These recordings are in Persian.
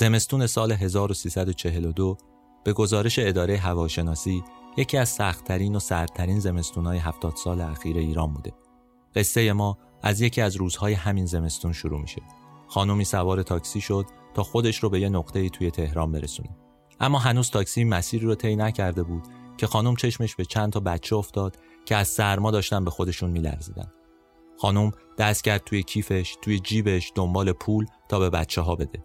زمستون سال 1342 به گزارش اداره هواشناسی یکی از سختترین و سردترین زمستونهای هفتاد سال اخیر ایران بوده. قصه ما از یکی از روزهای همین زمستون شروع میشه. خانومی سوار تاکسی شد تا خودش رو به یه نقطه توی تهران برسونه. اما هنوز تاکسی مسیری رو طی نکرده بود که خانم چشمش به چند تا بچه افتاد که از سرما داشتن به خودشون میلرزیدن. خانم دست کرد توی کیفش، توی جیبش دنبال پول تا به بچه ها بده.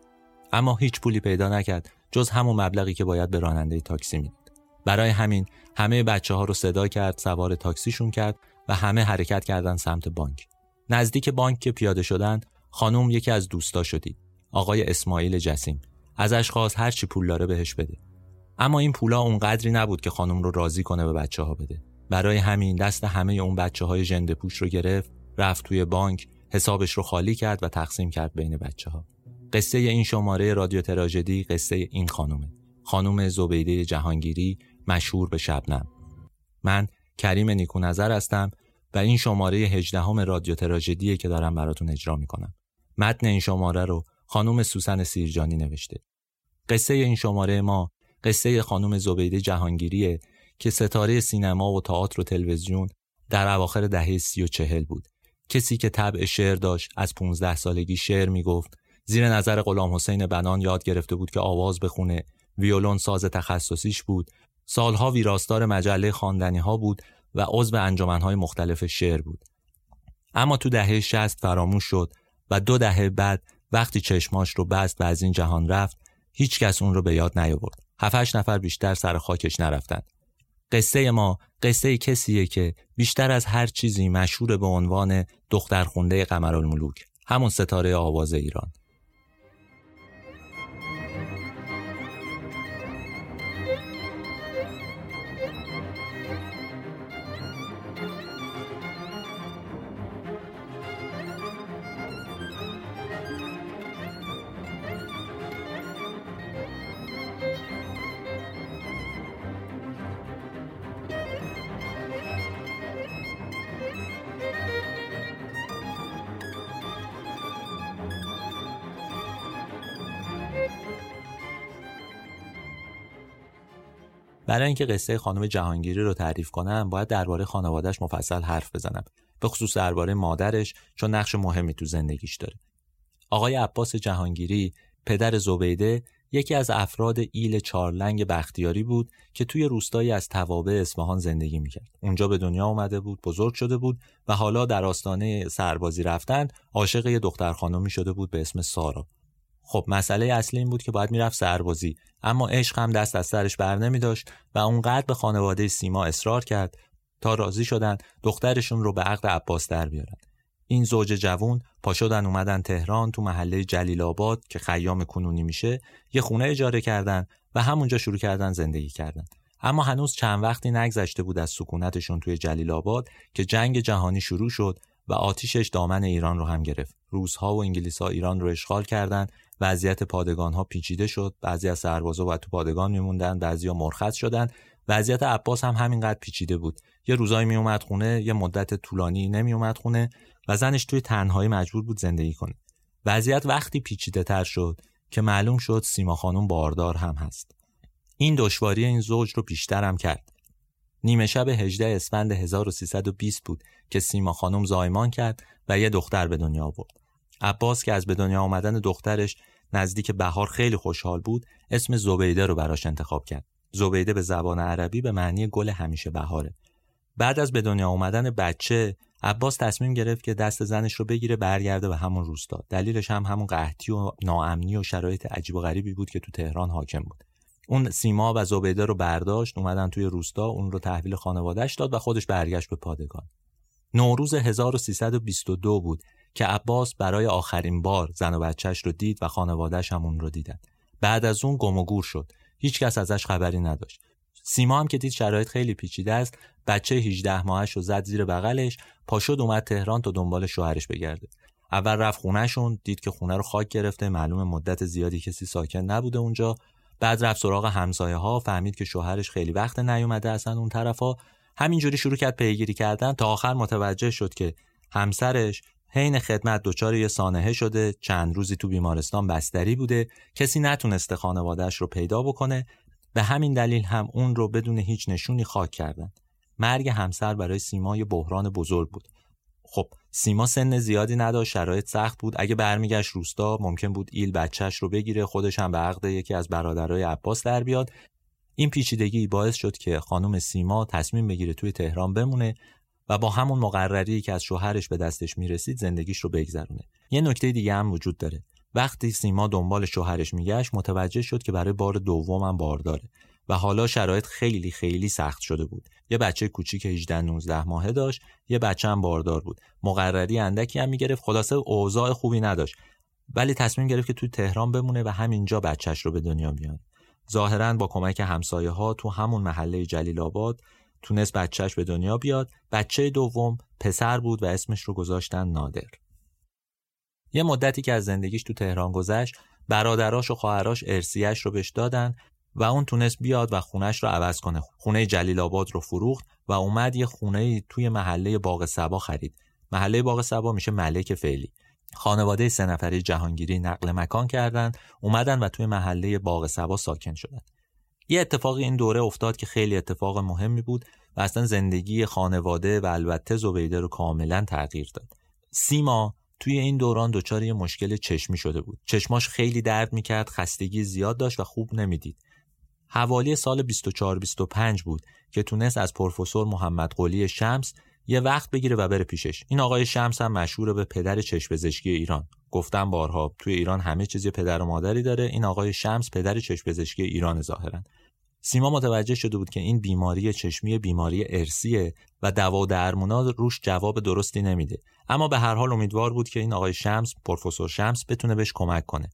اما هیچ پولی پیدا نکرد جز همون مبلغی که باید به راننده تاکسی می‌داد. برای همین همه بچه ها رو صدا کرد سوار تاکسیشون کرد و همه حرکت کردن سمت بانک. نزدیک بانک که پیاده شدن خانم یکی از دوستا شدی آقای اسماعیل جسیم ازش خواست هر چی پول داره بهش بده اما این پولا اونقدری نبود که خانم رو راضی کنه به بچه ها بده برای همین دست همه اون بچه های جنده پوش رو گرفت رفت توی بانک حسابش رو خالی کرد و تقسیم کرد بین بچه ها قصه این شماره رادیو تراژدی قصه این خانومه. خانم زبیده جهانگیری مشهور به شبنم. من کریم نیکو نظر هستم و این شماره 18 همه رادیو تراژدیه که دارم براتون اجرا می‌کنم. متن این شماره رو خانم سوسن سیرجانی نوشته. قصه این شماره ما قصه خانم زبیده جهانگیریه که ستاره سینما و تئاتر و تلویزیون در اواخر دهه سی و چهل بود. کسی که طبع شعر داشت از 15 سالگی شعر می‌گفت زیر نظر غلام حسین بنان یاد گرفته بود که آواز بخونه. ویولون ساز تخصصیش بود. سالها ویراستار مجله خواندنی ها بود و عضو انجمنهای مختلف شعر بود. اما تو دهه 60 فراموش شد و دو دهه بعد وقتی چشماش رو بست و از این جهان رفت هیچ کس اون رو به یاد نیاورد. هفتش نفر بیشتر سر خاکش نرفتن. قصه ما قصه کسیه که بیشتر از هر چیزی مشهور به عنوان دخترخونده قمرالملوک همون ستاره آواز ایران. برای اینکه قصه خانم جهانگیری رو تعریف کنم باید درباره خانوادهش مفصل حرف بزنم به خصوص درباره مادرش چون نقش مهمی تو زندگیش داره آقای عباس جهانگیری پدر زبیده یکی از افراد ایل چارلنگ بختیاری بود که توی روستایی از توابع اصفهان زندگی می‌کرد. اونجا به دنیا آمده بود، بزرگ شده بود و حالا در آستانه سربازی رفتن عاشق یه دختر خانمی شده بود به اسم سارا. خب مسئله اصلی این بود که باید می‌رفت سربازی اما عشق هم دست از سرش بر نمی داشت و اونقدر به خانواده سیما اصرار کرد تا راضی شدن دخترشون رو به عقد عباس در بیارن. این زوج جوون پا شدن اومدن تهران تو محله جلیل آباد که خیام کنونی میشه یه خونه اجاره کردن و همونجا شروع کردن زندگی کردن. اما هنوز چند وقتی نگذشته بود از سکونتشون توی جلیل آباد که جنگ جهانی شروع شد و آتیشش دامن ایران رو هم گرفت. روزها و انگلیسها ایران رو اشغال کردند وضعیت پادگان ها پیچیده شد. بعضی از سربازا باید تو پادگان میموندن بعضیا مرخص شدن. وضعیت عباس هم همینقدر پیچیده بود. یه روزایی میومد خونه یه مدت طولانی نمیومد خونه و زنش توی تنهایی مجبور بود زندگی کنه. وضعیت وقتی پیچیده تر شد که معلوم شد سیما خانم باردار هم هست. این دشواری این زوج رو بیشتر هم کرد. نیمه شب 18 اسفند 1320 بود که سیما خانم زایمان کرد و یه دختر به دنیا آورد. عباس که از به دنیا آمدن دخترش نزدیک بهار خیلی خوشحال بود اسم زبیده رو براش انتخاب کرد. زبیده به زبان عربی به معنی گل همیشه بهاره. بعد از به دنیا آمدن بچه عباس تصمیم گرفت که دست زنش رو بگیره برگرده به همون روستا. دلیلش هم همون قحطی و ناامنی و شرایط عجیب و غریبی بود که تو تهران حاکم بود. اون سیما و زبیده رو برداشت اومدن توی روستا اون رو تحویل خانوادهش داد و خودش برگشت به پادگان. نوروز 1322 بود. که عباس برای آخرین بار زن و بچهش رو دید و خانوادهش هم اون رو دیدن. بعد از اون گم و گور شد. هیچکس ازش خبری نداشت. سیما هم که دید شرایط خیلی پیچیده است بچه 18 ماهش رو زد زیر بغلش پاشد اومد تهران تا دنبال شوهرش بگرده اول رفت خونهشون دید که خونه رو خاک گرفته معلوم مدت زیادی کسی ساکن نبوده اونجا بعد رفت سراغ همسایه ها فهمید که شوهرش خیلی وقت نیومده اصلا اون طرفا همینجوری شروع کرد پیگیری کردن تا آخر متوجه شد که همسرش حین خدمت دچار یه سانحه شده چند روزی تو بیمارستان بستری بوده کسی نتونسته خانوادهش رو پیدا بکنه. به همین دلیل هم اون رو بدون هیچ نشونی خاک کردن. مرگ همسر برای سیما یه بحران بزرگ بود. خب سیما سن زیادی نداشت شرایط سخت بود. اگه برمیگشت روستا ممکن بود ایل بچهش رو بگیره خودش هم به عقد یکی از برادرای عباس در بیاد. این پیچیدگی باعث شد که خانم سیما تصمیم بگیره توی تهران بمونه و با همون مقرری که از شوهرش به دستش می‌رسید زندگیش رو بگذرونه. یه نکته دیگه هم وجود داره. وقتی سیما دنبال شوهرش میگشت متوجه شد که برای بار دوم هم بار داره و حالا شرایط خیلی خیلی سخت شده بود. یه بچه کوچیک 18 19 ماهه داشت یه بچه هم باردار بود. مقرری اندکی هم می‌گرفت. خلاصه اوضاع خوبی نداشت. ولی تصمیم گرفت که توی تهران بمونه و همینجا بچهش رو به دنیا بیاره. ظاهرا با کمک همسایه ها تو همون محله جلیل آباد تونست بچهش به دنیا بیاد. بچه دوم پسر بود و اسمش رو گذاشتن نادر. یه مدتی که از زندگیش تو تهران گذشت برادراش و خواهراش ارسیش رو بهش دادن و اون تونست بیاد و خونش رو عوض کنه. خونه جلیل آباد رو فروخت و اومد یه خونه توی محله باغ سبا خرید. محله باغ سبا میشه ملک فعلی. خانواده سه نفره جهانگیری نقل مکان کردند اومدن و توی محله باغ سبا ساکن شدن. یه اتفاقی این دوره افتاد که خیلی اتفاق مهمی بود و اصلا زندگی خانواده و البته زبیده رو کاملا تغییر داد. سیما توی این دوران دچار یه مشکل چشمی شده بود. چشماش خیلی درد می‌کرد خستگی زیاد داشت و خوب نمی‌دید. حوالی سال 24 25 بود که تونست از پروفسور محمد قلی شمس یه وقت بگیره و بره پیشش. این آقای شمس هم مشهور به پدر چشم پزشکی ایران. گفتم بارها توی ایران همه چیزی پدر و مادری داره. این آقای شمس پدر چشم پزشکی ایران ظاهرا. سیما متوجه شده بود که این بیماری چشمی بیماری ارسیه و دوا و درمونا روش جواب درستی نمیده. اما به هر حال امیدوار بود که این آقای شمس پروفسور شمس بتونه بهش کمک کنه.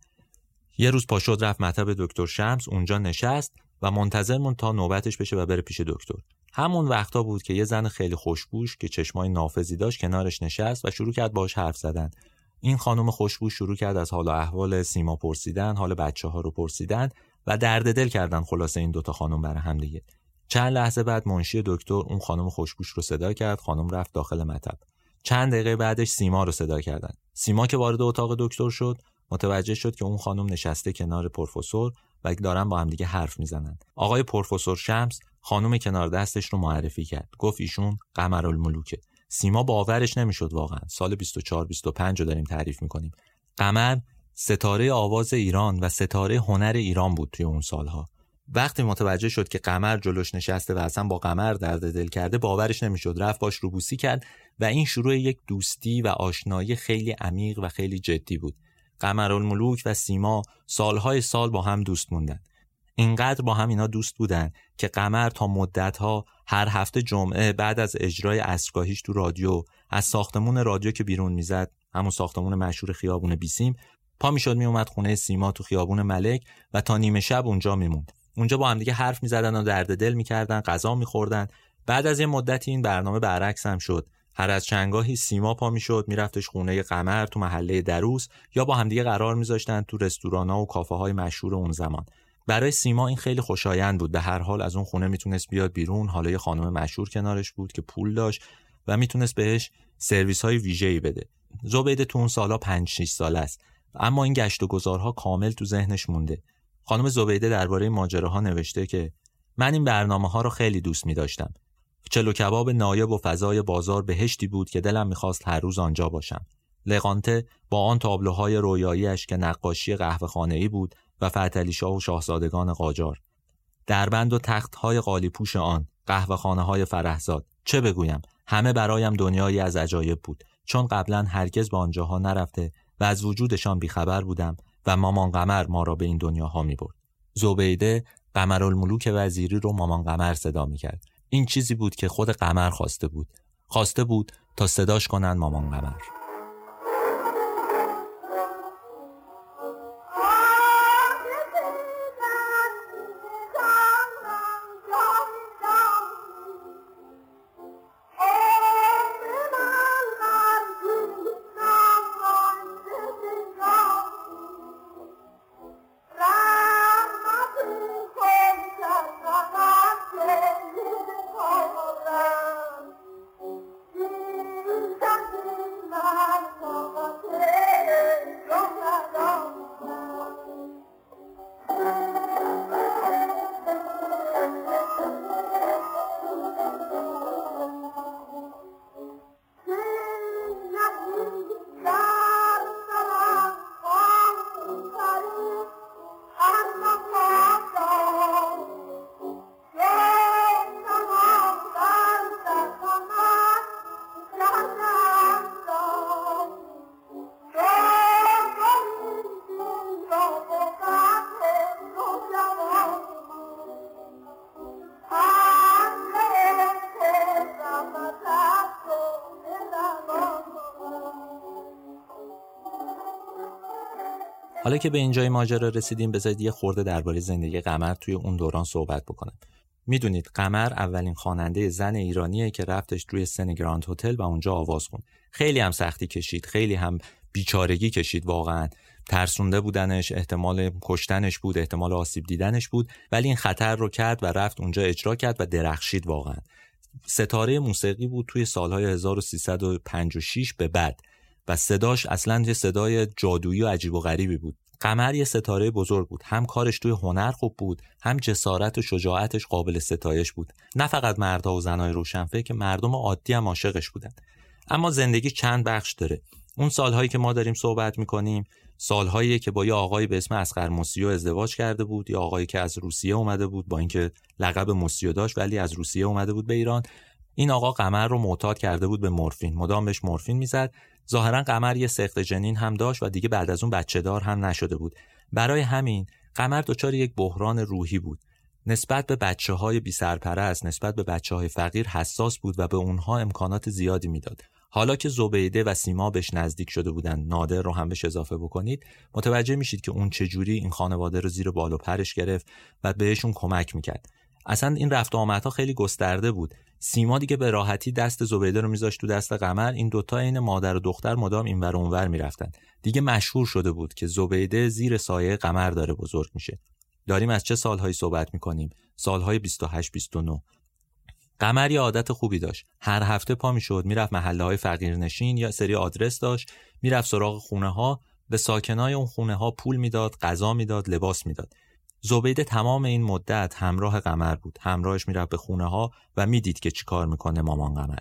یه روز پاشد رفت مطب دکتر شمس اونجا نشست و منتظر مون تا نوبتش بشه و بره پیش دکتر. همون وقتا بود که یه زن خیلی خوشبوش که چشمای نافذی داشت کنارش نشست و شروع کرد باش حرف زدن. این خانم خوشبوش شروع کرد از حال و احوال سیما پرسیدن حال بچه ها رو پرسیدن و درد دل کردن خلاصه این دوتا خانم برای هم دیگه. چند لحظه بعد منشی دکتر اون خانم خوشبوش رو صدا کرد خانم رفت داخل مطب. چند دقیقه بعدش سیما رو صدا کردن. سیما که وارد اتاق دکتر شد متوجه شد که اون خانم نشسته کنار پروفسور و دارن با هم دیگه حرف می‌زنن. آقای پروفسور شمس خانم کنار دستش رو معرفی کرد. گفت ایشون قمرالملوکه. سیما باورش نمی‌شد واقعا. سال 24 25 رو داریم تعریف می‌کنیم. قمر ستاره آواز ایران و ستاره هنر ایران بود توی اون سالها. وقتی متوجه شد که قمر جلوش نشسته و اصلا با قمر درد دل کرده باورش نمی‌شد. رفت باش روبوسی کرد و این شروع یک دوستی و آشنایی خیلی عمیق و خیلی جدی بود. قمرالملوک و سیما سالهای سال با هم دوست موندن. اینقدر با هم اینا دوست بودن که قمر تا مدتها هر هفته جمعه بعد از اجرای اسرگاهیش تو رادیو از ساختمون رادیو که بیرون می‌زد همون ساختمون مشهور خیابون بیسیم پا می‌شد میومد خونه سیما تو خیابون ملک و تا نیمه شب اونجا میموند. اونجا با هم دیگه حرف می‌زدن و درد دل می‌کردن غذا میخوردن. بعد از یه مدتی این برنامه برعکس هم شد. هر از چنگاهی سیما پا می‌شد میرفتش خونه قمر تو محله دروس یا با همدیگه قرار میذاشتن تو رستورانا و کافه های مشهور اون زمان. برای سیما این خیلی خوشایند بود. به هر حال از اون خونه می‌تونست بیاد بیرون. حالا یه خانم مشهور کنارش بود که پول داشت و می‌تونست بهش سرویس های ویژه‌ای بده. زبیده تو اون سالا 5 6 سال است. اما این گشت و گذارها کامل تو ذهنش مونده خانم زبیده درباره ماجراها نوشته که من این برنامه ها رو خیلی دوست می داشتم چلو کباب نایب و فضای بازار بهشتی بود که دلم می‌خواست هر روز آنجا باشم. لقانته با آن تابلوهای رویاییش که نقاشی قهوه ای بود و فتلیشا و شاهزادگان قاجار. دربند و تختهای قالی پوش آن، قهوه خانه های فرهزاد. چه بگویم، همه برایم دنیایی از عجایب بود. چون قبلا هرگز به آنجاها نرفته و از وجودشان بیخبر بودم و مامان قمر ما را به این دنیاها می برد. زبیده قمرالملوک وزیری رو مامان قمر صدا می کرد. این چیزی بود که خود قمر خواسته بود خواسته بود تا صداش کنن مامان قمر حالا که به اینجای ماجرا رسیدیم بذارید یه خورده درباره زندگی قمر توی اون دوران صحبت بکنم. می‌دونید قمر اولین خواننده زن ایرانیه که رفتش روی سن گراند هتل و اونجا آواز خوند. خیلی هم سختی کشید خیلی هم بیچارگی کشید واقعا. ترسونده بودنش احتمال کشتنش بود احتمال آسیب دیدنش بود ولی این خطر رو کرد و رفت اونجا اجرا کرد و درخشید واقعا. ستاره موسیقی بود توی سالهای 1356 به بعد و صداش اصلا یه صدای جادویی و عجیب و غریبی بود. قمر یه ستاره بزرگ بود. هم کارش توی هنر خوب بود هم جسارت و شجاعتش قابل ستایش بود. نه فقط مردها و زنای روشنفکر که مردم عادی هم عاشقش بودن. اما زندگی چند بخش داره. اون سالهایی که ما داریم صحبت می‌کنیم سالهایی که با یه آقایی به اسم اسقر موسیو ازدواج کرده بود یا آقایی که از روسیه اومده بود با اینکه لقب موسیو داشت ولی از روسیه اومده بود به ایران. این آقا قمر رو معتاد کرده بود به مورفین. مدام بهش مورفین می‌زد. ظاهرا قمر یه سخت جنین هم داشت و دیگه بعد از اون بچه دار هم نشده بود. برای همین قمر دچار یک بحران روحی بود. نسبت به بچه های بی سرپرست نسبت به بچه های فقیر حساس بود و به اونها امکانات زیادی می‌داد. حالا که زبیده و سیما بهش نزدیک شده بودن نادر رو هم بهش اضافه بکنید متوجه میشید که اون چجوری این خانواده رو زیر بال و پرش گرفت و بهشون کمک می‌کرد. اصلا این رفت آمدها خیلی گسترده بود. سیما دیگه به راحتی دست زبیده رو میذاشت تو دست قمر. این دوتا این مادر و دختر مدام اینور اونور می‌رفتن. دیگه مشهور شده بود که زبیده زیر سایه قمر داره بزرگ میشه. داریم از چه سالهایی صحبت می‌کنیم؟ سالهای 28 29 قمر یه عادت خوبی داشت. هر هفته پا می‌شد می‌رفت محله های فقیرنشین یا سری آدرس داشت می‌رفت سراغ خونه ها به ساکنای اون خونه ها پول می‌داد غذا می‌داد لباس می‌داد. زبیده تمام این مدت همراه قمر بود. همراهش می‌رفت به خونه ها و می‌دید که چیکار می‌کنه مامان قمر.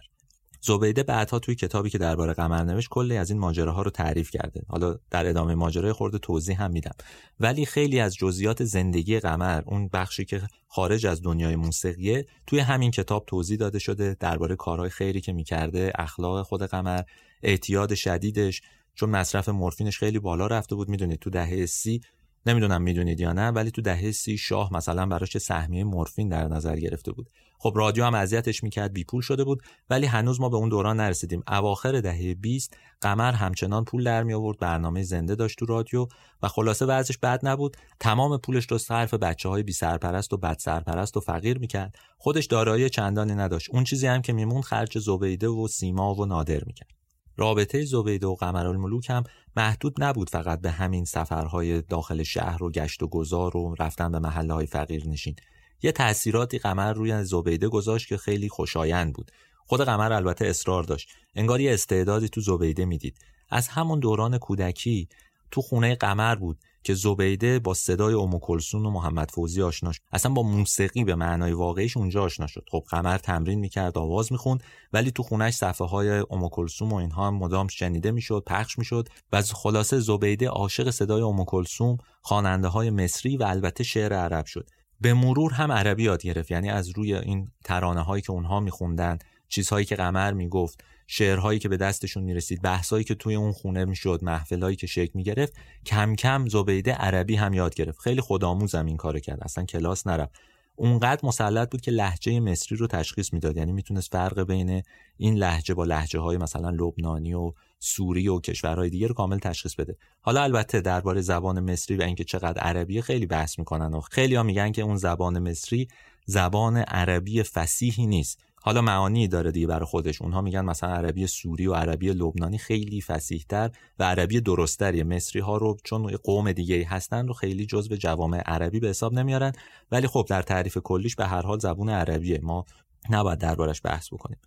زبیده بعدها توی کتابی که درباره قمر نوشت کلی از این ماجراها رو تعریف کرده. حالا در ادامه ماجرای خورده توضیح هم میدم. ولی خیلی از جزئیات زندگی قمر اون بخشی که خارج از دنیای موسیقیه توی همین کتاب توضیح داده شده درباره کارهای خیری که می‌کرده اخلاق خود قمر اعتیاد شدیدش چون مصرف مورفینش خیلی بالا رفته بود. می‌دونید تو دهه سی نمی‌دونم می‌دونید یا نه ولی تو دهه سی شاه مثلا براش سهمیه مورفین در نظر گرفته بود. خب رادیو هم اذیتش می‌کرد بی پول شده بود ولی هنوز ما به اون دوران نرسیدیم. اواخر دهه 20 قمر همچنان پول در می آورد برنامه زنده داشت تو رادیو و خلاصه وضعش بد نبود. تمام پولش رو صرف بچه های بی سرپرست و بد سرپرست و فقیر می‌کرد. خودش دارایی چندانی نداشت. اون چیزی هم که میمون خرج زبیده و سیما و نادر می‌کرد. رابطه زبیده و قمرالملوک هم محدود نبود فقط به همین سفرهای داخل شهر و گشت و گذار و رفتن به محله های فقیر نشین. یه تأثیراتی قمر روی زبیده گذاشت که خیلی خوشایند بود. خود قمر البته اصرار داشت. انگار یه استعدادی تو زبیده می‌دید. از همون دوران کودکی تو خونه قمر بود. که زبیده با صدای ام کلسون و محمد فوزی آشنا شد. اصلا با موسیقی به معنای واقعیش اونجا آشنا شد. خب قمر تمرین می‌کرد آواز می‌خوند ولی تو خونش صفحه های ام کلسوم و اینها هم مدام شنیده می‌شد پخش می‌شد و از خلاصه زبیده عاشق صدای ام کلسوم خواننده های مصری و البته شعر عرب شد. به مرور هم عربی یاد گرفت یعنی از روی این ترانه هایی که اونها میخوندن چیزهایی که قمر می‌گفت شعرهایی که به دستشون می‌رسید بحثایی که توی اون خونه می‌شد محفلهایی که شکل می‌گرفت کم کم زبیده عربی هم یاد گرفت. خیلی خودآموزم این کارو کرد. اصلا کلاس نرفت. اونقدر مسلط بود که لحجه مصری رو تشخیص می‌داد. یعنی می‌تونست فرق بین این لحجه با لحجه های مثلا لبنانی و سوری و کشورهای دیگه رو کامل تشخیص بده. حالا البته درباره زبان مصری و اینکه چقدر عربی خیلی بحث می‌کنن و خیلی ها میگن که اون زبان مصری زبان عربی فسیحی نیست. حالا معانی داره دیگه برای خودش. اونها میگن مثلا عربی سوری و عربی لبنانی خیلی فسیحتر و عربی درستتریه. مصری ها رو چون قوم دیگه هستن رو خیلی جزو جوامع عربی به حساب نمیارن. ولی خب در تعریف کلیش به هر حال زبون عربیه. ما نباید دربارش بحث بکنیم.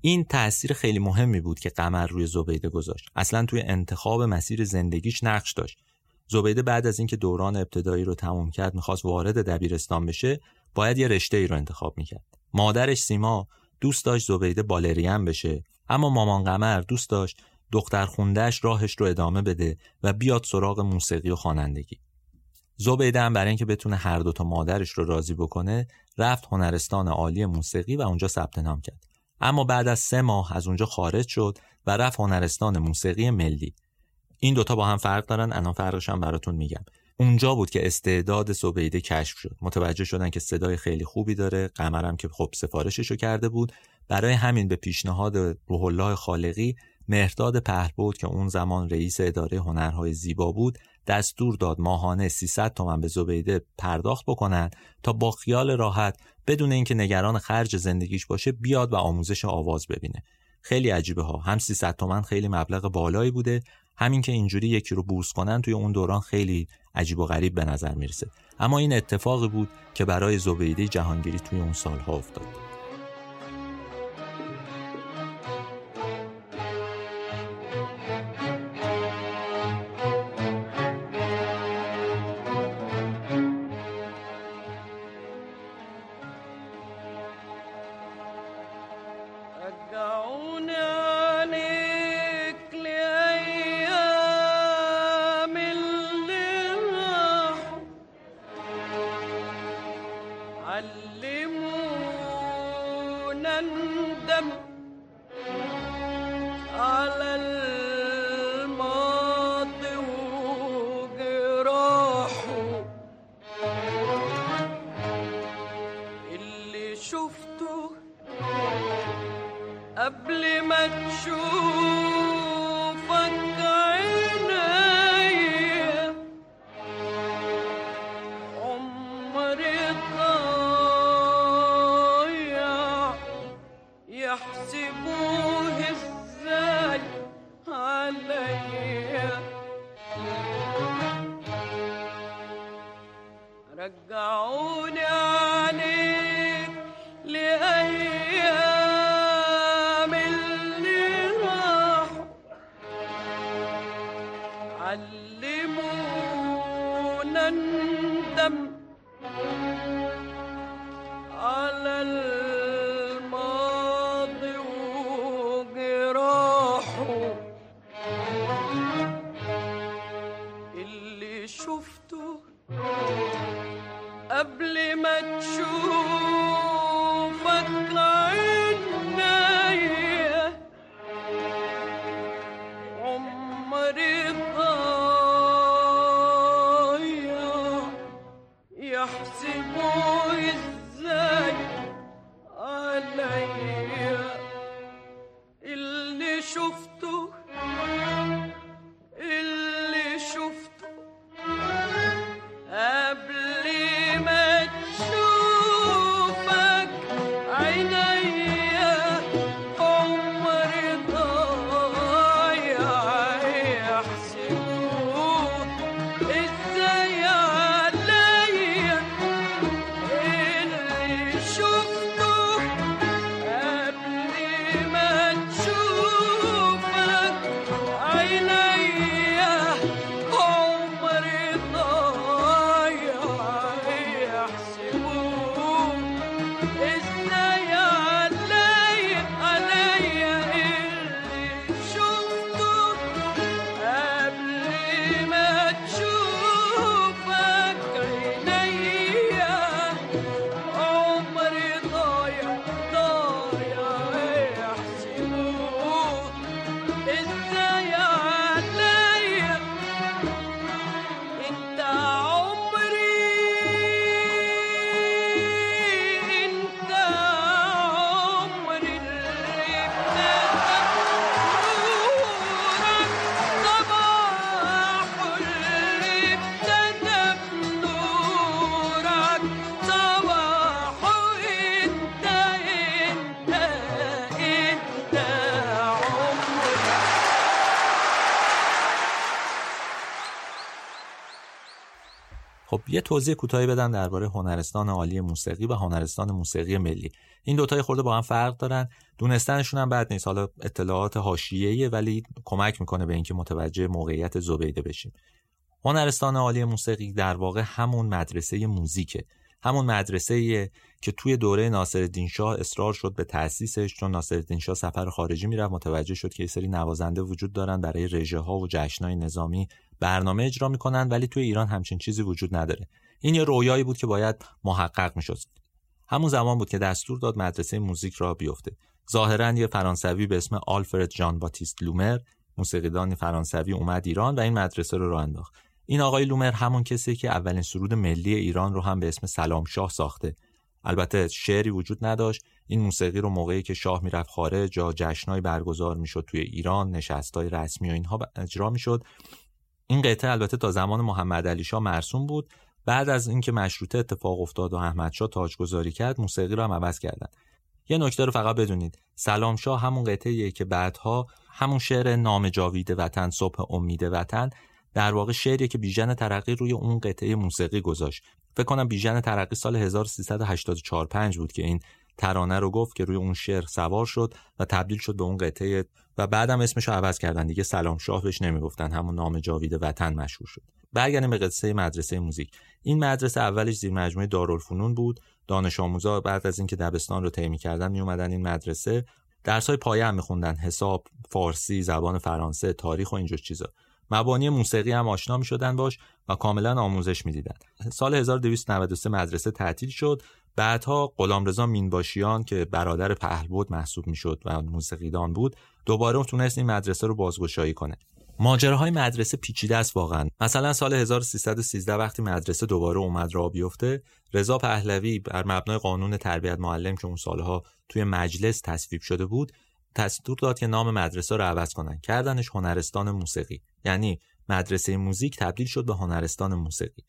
این تاثیر خیلی مهمی بود که قمر روی زبیده گذاشت. اصلا توی انتخاب مسیر زندگیش نقش داشت. زبیده بعد از اینکه دوران ابتدایی رو تموم کرد می‌خواست وارد دبیرستان بشه باید یه رشته ای رو انتخاب می‌کرد. مادرش سیما دوست داشت زبیده بالرین بشه اما مامان قمر دوست داشت دختر خوندهش راهش رو ادامه بده و بیاد سراغ موسیقی و خوانندگی. زبیده هم برای اینکه بتونه هر دوتا مادرش رو راضی بکنه رفت هنرستان عالی موسیقی و اونجا ثبت نام کرد. اما بعد از سه ماه از اونجا خارج شد و رفت هنرستان موسیقی ملی. این دوتا با هم فرق دارن الان فرقش هم براتون میگم. اونجا بود که استعداد سوبیده کشف شد. متوجه شدن که صدای خیلی خوبی داره. قمرم که خب سفارشش رو کرده بود. برای همین به پیشنهاد روح الله خالقی مهرداد پهلبود که اون زمان رئیس اداره هنرهای زیبا بود دستور داد ماهانه 300 تومن به زبیده پرداخت بکنن تا با خیال راحت بدون اینکه نگران خرج زندگیش باشه بیاد و آموزش آواز ببینه. خیلی عجیبه ها. هم 300 تومن خیلی مبلغ بالایی بوده همین که اینجوری یکی رو بورس کنن توی اون دوران خیلی عجیب و غریب به نظر می‌رسه. اما این اتفاقی بود که برای زبیده جهانگیری توی اون سالها افتاد. You. یه توضیح کوتاهی بدم درباره هنرستان عالی موسیقی و هنرستان موسیقی ملی. این دوتای خورده با هم فرق دارن. دونستنشون هم بد نیست. حالا اطلاعات حاشیه‌ایه ولی کمک می‌کنه به اینکه متوجه موقعیت زبیده بشیم. هنرستان عالی موسیقی در واقع همون مدرسه موزیکه. همون مدرسه که توی دوره ناصرالدین شاه اصرار شد به تأسیسش چون ناصرالدین شاه سفر خارجی می‌رفت. متوجه شد که یه سری نوازنده وجود دارن برای رژه ها و جشنهای نظامی برنامه اجرا می‌کنن ولی توی ایران همچین چیزی وجود نداره. این یه رویایی بود که باید محقق می‌شد. همون زمان بود که دستور داد مدرسه موزیک را بیفته. ظاهرا یه فرانسوی به اسم آلفرد جان باتیست لومر موسیقیدان فرانسوی اومد ایران و این مدرسه رو راه انداخت. این آقای لومر همون کسی که اولین سرود ملی ایران رو هم به اسم سلام شاه ساخته. البته شعری وجود نداشت. این موسیقی رو موقعی که شاه می‌رفت خارج جا جشنای برگزار می‌شد توی ایران نشستای رسمی و اینها اجرا می‌شد. این قطعه البته تا زمان محمد علی شاه مرسوم بود. بعد از اینکه مشروطه اتفاق افتاد و احمدشاه تاجگذاری کرد موسیقی رو هم عوض کردن. یه نکته رو فقط بدونید. سلام شاه همون قطعه که بعدها همون شعر نام جاوید وطن صبح امید وطن در واقع شعری که بیژن ترقی روی اون قطعه موسیقی گذاشت. فکر کنم بیژن ترقی سال 1384 5 بود که این ترانه رو گفت که روی اون شعر سوار شد و تبدیل شد به اون قطعه و بعدم اسمش رو عوض کردن. دیگه سلام شاه بهش نمی‌گفتن. همون نام جاوید وطن مشهور شد. برگردیم به قصه مدرسه موزیک. این مدرسه اولش زیر مجموعه دارالفنون بود. دانش آموزا بعد از اینکه دبستان رو طی کردن می اومدن این مدرسه. درس های پایه هم میخوندن. حساب فارسی زبان فرانسه تاریخ و اینجور چیزا. مبانی موسیقی هم آشنا می شدن باش و کاملا آموزش می‌دیدن. سال 1293 مدرسه تعطیل شد بعدها غلامرضا مینباشیان که برادر پهلوود محسوب می‌شد و موسیقیدان بود دوباره تونست این مدرسه رو بازگشایی کنه. ماجراهای مدرسه پیچیده است واقعا. مثلا سال 1313 وقتی مدرسه دوباره اومد را بیفته رضا پهلوی بر مبنای قانون تربیت معلم که اون سالها توی مجلس تصویب شده بود دستور داد که نام مدرسه رو عوض کنن. کردنش هنرستان موسیقی. یعنی مدرسه موزیک تبدیل شد به هنرستان موسیقی.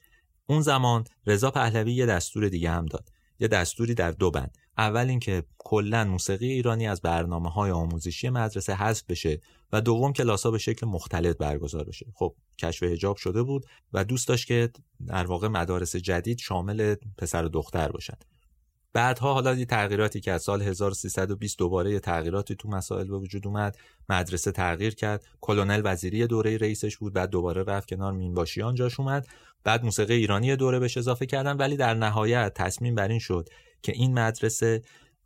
اون زمان رضا پهلوی یه دستور دیگه هم داد. یه دستوری در دو بند. اول اینکه کلا موسیقی ایرانی از برنامه های آموزشی مدرسه حذف بشه و دوم کلاس ها به شکل مختلط برگزار بشه. خب کشف حجاب شده بود و دوست داشت که در واقع مدارس جدید شامل پسر و دختر باشن. بعدها حالا یه تغییراتی که از سال 1320 دوباره یه تغییراتی تو مسائل به وجود اومد. مدرسه تغییر کرد. کلونل وزیری دوره رئیسش بود. بعد دوباره رفت کنار مینباشیان جاش اومد. بعد موسیقی ایرانی دوره بهش اضافه کردن. ولی در نهایت تصمیم بر این شد که این مدرسه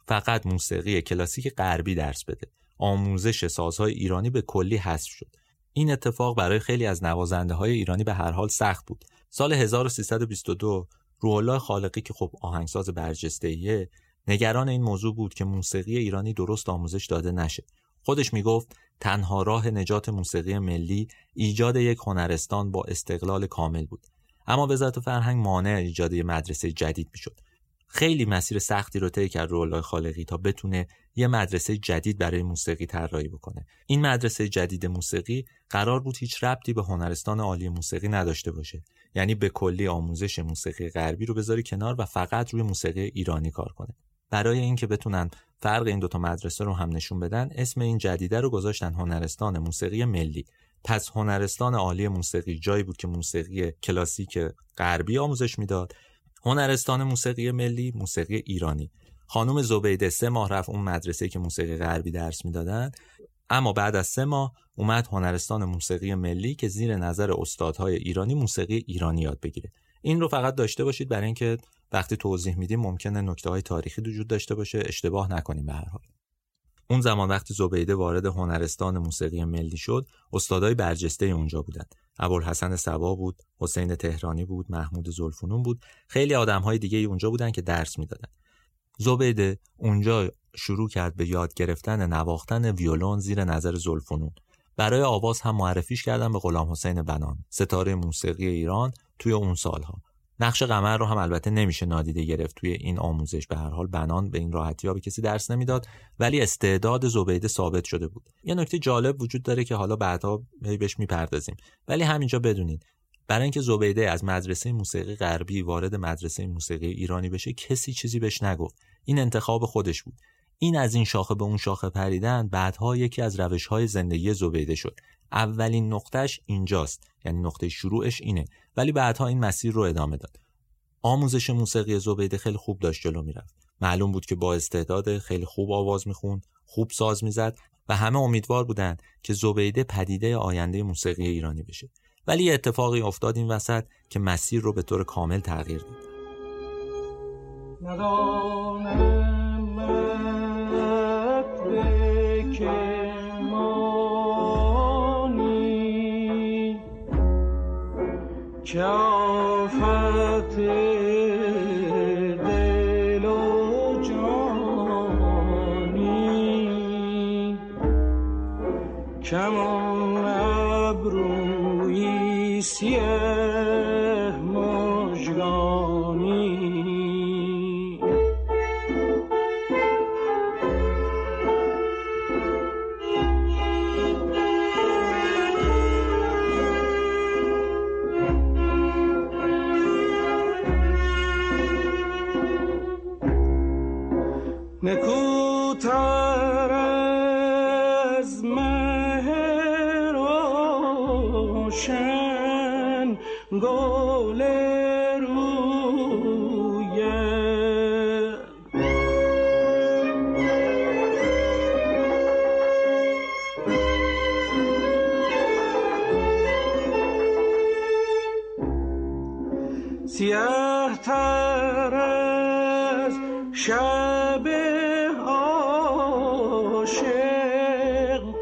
فقط موسیقی کلاسیک غربی درس بده. آموزش سازهای ایرانی به کلی حذف شد. این اتفاق برای خیلی از نوازنده های ایرانی به هر حال سخت بود. سال 1322 روح خالقی که خب آهنگساز برجسته نگران این موضوع بود که موسیقی ایرانی درست آموزش داده نشه. خودش می‌گفت تنها راه نجات موسیقی ملی ایجاد یک هنرستان با استقلال کامل بود. اما وزارت فرهنگ مانع ایجاد مدرسه جدید می‌شد. خیلی مسیر سختی رو طی کرد رولای خالقی تا بتونه یه مدرسه جدید برای موسیقی طراحی بکنه. این مدرسه جدید موسیقی قرار بود هیچ ربطی به هنرستان عالی موسیقی نداشته باشه. یعنی به کلی آموزش موسیقی غربی رو بذاری کنار و فقط روی موسیقی ایرانی کار کنه. برای اینکه بتونن فرق این دوتا مدرسه رو هم نشون بدن اسم این جدیده رو گذاشتن هنرستان موسیقی ملی. پس هنرستان عالی موسیقی جایی بود که موسیقی کلاسیک غربی آموزش می‌داد. هنرستان موسیقی ملی موسیقی ایرانی. خانم زبیده سه ماه رفت اون مدرسه که موسیقی غربی درس می‌دادن. اما بعد از سه ماه اومد هنرستان موسیقی ملی که زیر نظر استادهای ایرانی موسیقی ایرانی یاد بگیره. این رو فقط داشته باشید برای اینکه وقتی توضیح میدیم ممکنه نکته های تاریخی وجود داشته باشه. اشتباه نکنیم به هر حال. اون زمان وقتی زبیده وارد هنرستان موسیقی ملی شد استادای برجسته اونجا بودند ابوالحسن سبا بود حسین تهرانی بود محمود زلفونون بود. خیلی آدم های دیگه اونجا بودن که درس می‌دادن. زبیده اونجا شروع کرد به یاد گرفتن نواختن ویولون زیر نظر زلفونون. برای آواز هم معرفیش کردن به غلام حسین بنان. ستاره موسیقی ایران توی اون سالها. نقش قمر رو هم البته نمیشه نادیده گرفت. توی این آموزش به هر حال بنان به این راحتی ها به کسی درس نمی‌داد ولی استعداد زبیده ثابت شده بود. یه نکته جالب وجود داره که حالا بعدها بهش می‌پردازیم. ولی همینجا بدونید برای اینکه زبیده از مدرسه موسیقی غربی وارد مدرسه موسیقی ایرانی بشه کسی چیزی بهش نگفت. این انتخاب خودش بود. این از این شاخه به اون شاخه پریدن بعدها یکی از روش های زندگی زبیده شد. اولین نقطهش اینجاست. یعنی نقطه شروعش اینه. ولی بعدها این مسیر رو ادامه داد. آموزش موسیقی زبیده خیلی خوب داشت جلو می‌رفت. معلوم بود که با استعداد خیلی خوب آواز می‌خوند خوب ساز می‌زد و همه امیدوار بودند که زبیده پدیده آینده موسیقی ایرانی بشه. ولی اتفاقی افتاد این وسط که مسیر رو به طور کامل تغییر داد. شافت دل و جانی. کمان ابروی سیه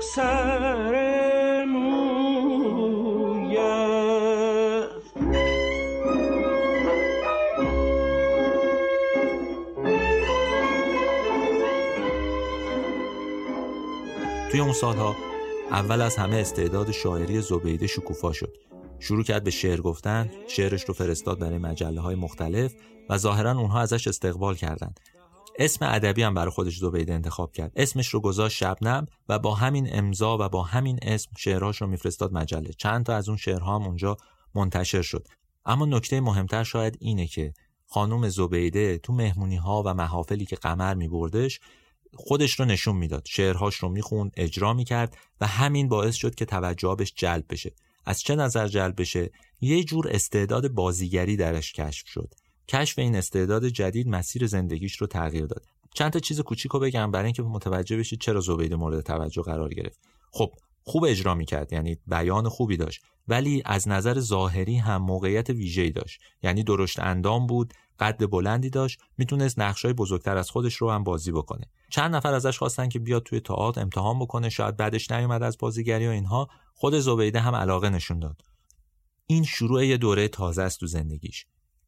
سر توی اون سالها اول از همه استعداد شاعری زبیده شکوفا شد. شروع کرد به شعر گفتن شعرش رو فرستاد برای مجله های مختلف و ظاهرا اونها ازش استقبال کردند. اسم ادبی هم برای خودش زبیده انتخاب کرد. اسمش رو گذاشت شبنم و با همین امضا و با همین اسم شعرهاش رو میفرستاد مجله. چند تا از اون شعرها هم اونجا منتشر شد. اما نکته مهمتر شاید اینه که خانم زبیده تو مهمونی ها و محافلی که قمر می بردش خودش رو نشون می‌داد. شعرهاش رو می‌خوند اجرا می‌کرد و همین باعث شد که توجهش جلب بشه. از چه نظر جلب بشه؟ یه جور استعداد بازیگری درش کشف شد. کشف این استعداد جدید مسیر زندگیش رو تغییر داد. چند تا چیز کوچیک رو بگم برای اینکه متوجه بشید چرا زبید مورد توجه قرار گرفت. خب خوب اجرا می‌کرد یعنی بیان خوبی داشت ولی از نظر ظاهری هم موقعیت ویژه‌ای داشت. یعنی درشت اندام بود قد بلندی داشت می‌تونست نقشای بزرگتر از خودش رو هم بازی بکنه. چند نفر ازش خواستن که بیاد توی تئاتر امتحان بکنه شاید بعدش نیومد از بازیگری و اینها. خود زبیده هم علاقه نشون داد. این شروع یه دوره تازه است تو زندگیش.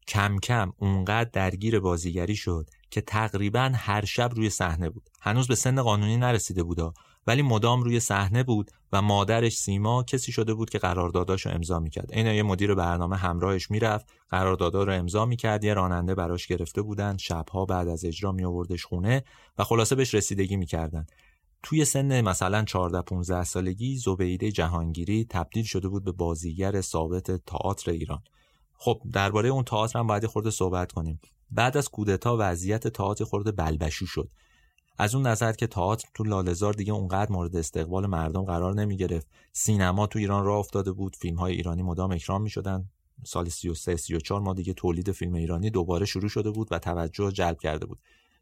کم کم اونقدر درگیر بازیگری شد که تقریبا هر شب روی صحنه بود. هنوز به سن قانونی نرسیده بودا ولی مدام روی صحنه بود و مادرش سیما کسی شده بود که قرارداداشو امضا می‌کرد. عین یه مدیر برنامه همراهش می‌رفت قراردادا رو امضا می‌کرد یه راننده براش گرفته بودن شبها بعد از اجرا میآوردش خونه و خلاصه بهش رسیدگی می‌کردن. توی سن مثلا 14 15 سالگی زبیده جهانگیری تبدیل شده بود به بازیگر ثابت تئاتر ایران. خب درباره اون تئاتر هم باید خورده صحبت کنیم. بعد از کودتا وضعیت تئاتر خورده بلبشو شد. از اون نظر که تئاتر تو لالزار دیگه اونقدر مورد استقبال مردم قرار نمی گرفت سینما تو ایران راه افتاده بود. فیلم های ایرانی مدام اکرام می شدن سال 33 34 ما دیگه تولید فیلم ایرانی دوباره شروع شده بود و توجه جلب کرده بود.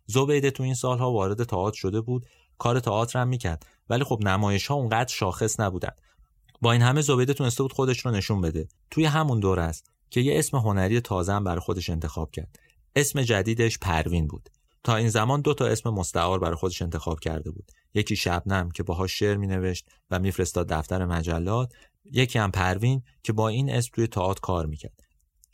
زبیده تو این سالها وارد تئاتر شده بود. کار تئاتر هم می‌کرد. ولی خب نمایش ها اونقدر شاخص نبودن. با این همه زبیده تونسته بود خودش رو نشون بده. توی همون دور است. که یه اسم هنری تازه هم برای خودش انتخاب کرد. اسم جدیدش پروین بود. تا این زمان دو تا اسم مستعار برای خودش انتخاب کرده بود. یکی شبنم که باهاش شعر مینوشت و میفرستاد دفتر مجلات. یکی هم پروین که با این اسم توی تئاتر کار می‌کرد.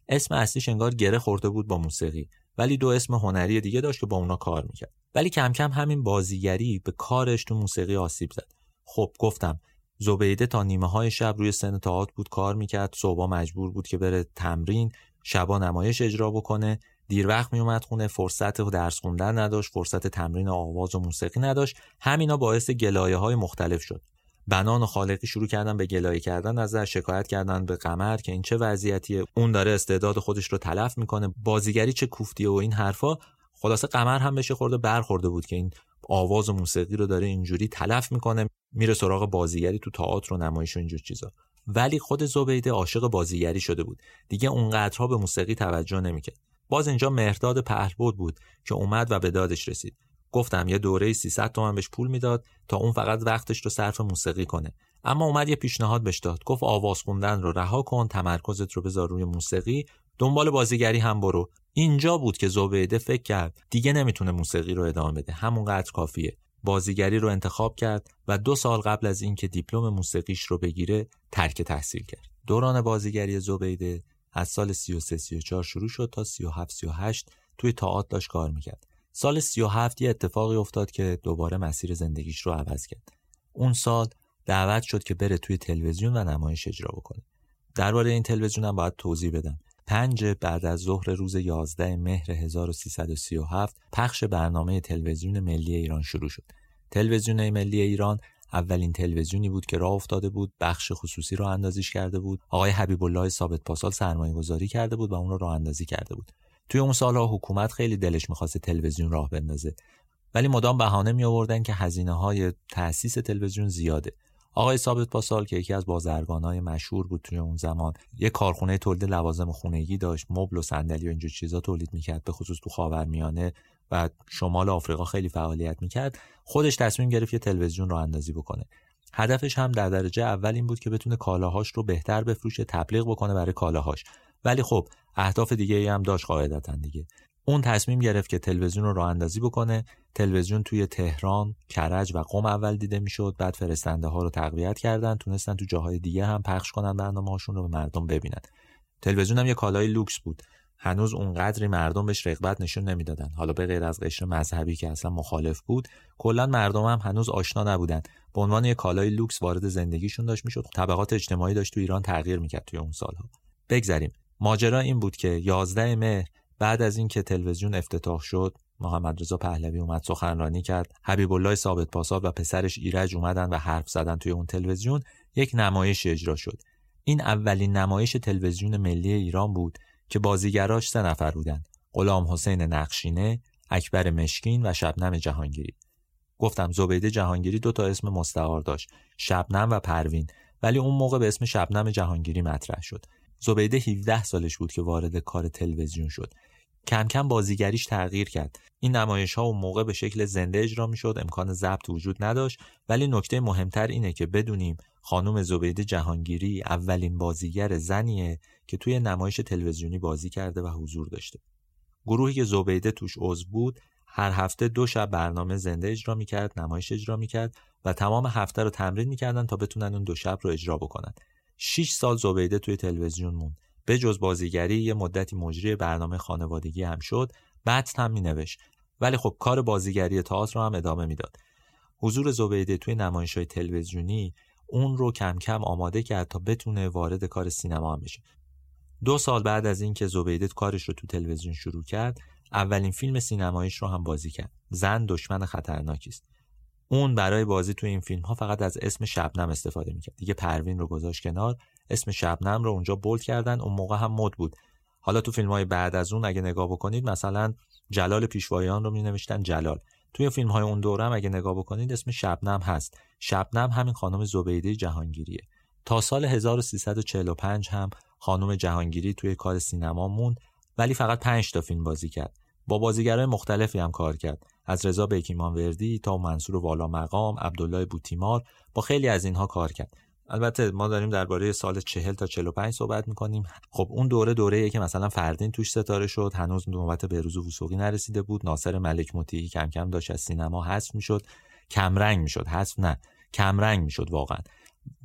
اسم اصلیش انگار گره خورده بود با موسیقی. ولی دو اسم هنری دیگه داشت که با اونا کار می‌کرد. ولی کم کم همین بازیگری به کارش تو موسیقی آسیب زد. خب گفتم زبیده تا نیمه های شب روی سن تئاتر بود کار می‌کرد. صبح مجبور بود که بره تمرین. شبا نمایش اجرا بکنه. دیر وقت میومد خونه. فرصت درس خوندن نداشت. فرصت تمرین آواز و موسیقی نداشت. همینا باعث گلایه های مختلف شد. بنان و خالقی شروع کردن به گلایه کردن ازش شکایت کردن به قمر که این چه وضعیتیه. اون داره استعداد خودش رو تلف می‌کنه. بازیگری چه کوفتیه و این حرفا. خلاصه قمر هم بشه خورده برخورده بود که این آواز و موسیقی رو داره اینجوری تلف می‌کنه میره سراغ بازیگری تو تئاتر و نمایش و اینجور چیزا. ولی خود زبیده عاشق بازیگری شده بود. دیگه اونقدرها به موسیقی توجه نمی‌کرد. باز اینجا مهرداد پهلبود بود که اومد و به دادش رسید. گفتم یه دوره 300 تومن بهش پول می‌داد تا اون فقط وقتش رو صرف موسیقی کنه. اما اومد یه پیشنهاد بهش داد. گفت آواز خوندن رو رها کن تمرکزت رو بذار روی موسیقی. دنبال بازیگری هم برو. اینجا بود که زبیده فکر کرد دیگه نمی‌تونه موسیقی رو ادامه بده. همونقدر کافیه. بازیگری رو انتخاب کرد و دو سال قبل از اینکه دیپلم موسیقیش رو بگیره ترک تحصیل کرد. دوران بازیگری زبیده از سال 33 34 شروع شد تا 37 38 توی تئاتر داشت کار می‌کرد. سال 37 یه اتفاقی افتاد که دوباره مسیر زندگیش رو عوض کرد. اون سال دعوت شد که بره توی تلویزیون و نمایش اجرا بکنه. درباره این تلویزیون هم باید توضیح بدم. پنج بعد از ظهر روز 11 مهر 1337 پخش برنامه تلویزیون ملی ایران شروع شد. تلویزیون ملی ایران اولین تلویزیونی بود که راه افتاده بود بخش خصوصی رو اندازیش کرده بود. آقای حبیب الله ثابت پاسال سرمایه گذاری کرده بود و اون رو راه اندازی کرده بود. توی اون سالها حکومت خیلی دلش می‌خواست تلویزیون راه بندازه. ولی مدام بهانه می آوردن که هزینه های تأسیس تلویزیون زیاده. آقای ثابت پاسال که یکی از های مشهور بود توی اون زمان یه کارخونه تولید لوازم خونگی داشت مبل و صندلی و اینجور چیزا تولید می‌کرد به خصوص تو خاورمیانه و شمال آفریقا خیلی فعالیت می‌کرد. خودش تصمیم گرفت یه تلویزیون رو اندازی بکنه. هدفش هم در درجه اول این بود که بتونه کالاهاش رو بهتر بفروشه تبلیغ بکنه برای کالاهاش. ولی خب اهداف دیگه ای هم داشت قاعدتا دیگه. اون تصمیم گرفت که تلویزیون رو راه اندازی بکنه. تلویزیون توی تهران، کرج و قم اول دیده می‌شد. بعد فرستنده ها رو تقویت کردن. تونستن تو جاهای دیگه هم پخش کنن برنامه هاشون رو به مردم ببینن. تلویزیون هم یه کالای لوکس بود. هنوز اونقدری مردم بهش رغبت نشون نمی‌دادن. حالا به غیر از قشر مذهبی که اصلا مخالف بود کلا مردم هم هنوز آشنا نبودن. به عنوان یه کالای لوکس وارد زندگیشون داشت می‌شد. طبقات اجتماعی داشت تو ایران تغییر می‌کرد توی اون سالها. بگذریم. ماجرا این بود که 11 مهر بعد از اینکه تلویزیون افتتاح شد محمد رضا پهلوی اومد سخنرانی کرد. حبیب الله ثابت پاسال و پسرش ایرج اومدن و حرف زدن توی اون تلویزیون یک نمایش اجرا شد. این اولین نمایش تلویزیون ملی ایران بود که بازیگراش سه نفر بودن غلام حسین نقشینه اکبر مشکین و شبنم جهانگیری. گفتم زبیده جهانگیری دو تا اسم مستعار داشت شبنم و پروین ولی اون موقع به اسم شبنم جهانگیری مطرح شد. زبیده 17 سالش بود که وارد کار تلویزیون شد. کم کم بازیگریش تغییر کرد. این نمایش ها اون موقع به شکل زنده اجرا می شد امکان ضبط وجود نداشت. ولی نکته مهمتر اینه که بدونیم خانم زبیده جهانگیری اولین بازیگر زنیه که توی نمایش تلویزیونی بازی کرده و حضور داشته. گروهی که زبیده توش عضو بود هر هفته دو شب برنامه زنده اجرا می‌کرد نمایش اجرا می‌کرد و تمام هفته رو تمرین می‌کردن تا بتونن اون دو شب رو اجرا بکنن. 6 سال زبیده توی تلویزیون موند. به جز بازیگری یه مدتی مجری برنامه خانوادگی هم شد بعد هم می نوشت ولی خب کار بازیگری تئاتر رو هم ادامه می‌داد. حضور زبیده توی نمایش های تلویزیونی اون رو کم کم آماده کرد تا بتونه وارد کار سینما هم بشه. دو سال بعد از اینکه زبیده کارش رو تو تلویزیون شروع کرد اولین فیلم سینماییش رو هم بازی کرد. زن دشمن خطرناکی است. اون برای بازی تو این فیلم ها فقط از اسم شبنم استفاده می‌کرد. دیگه پروین رو گذاشت کنار. اسم شبنم رو اونجا بولد کردن. اون موقع هم مد بود. حالا تو فیلم های بعد از اون اگه نگاه بکنید مثلا جلال پیشوایان رو می نوشتن جلال. توی فیلم های اون دوره هم اگه نگاه بکنید اسم شبنم هست. شبنم همین خانم زبیده جهانگیریه. تا سال 1345 هم خانم جهانگیری توی کار سینما موند ولی فقط 5 تا فیلم بازی کرد. با بازیگرای مختلفی هم کار کرد. از رضا بیکیمان وردی تا منصور والا مقام عبدالله بوتیمار با خیلی از اینها کار کرد. البته ما داریم درباره سال 40 تا 45 صحبت می‌کنیم. خب اون دوره دوره که مثلا فردین توش ستاره شد هنوز نوبت بهروز وسوقی نرسیده بود. ناصر ملک مطیعی کم کم داشت از سینما حذف می‌شد. کمرنگ می‌شد. حذف نه کمرنگ می‌شد واقعا.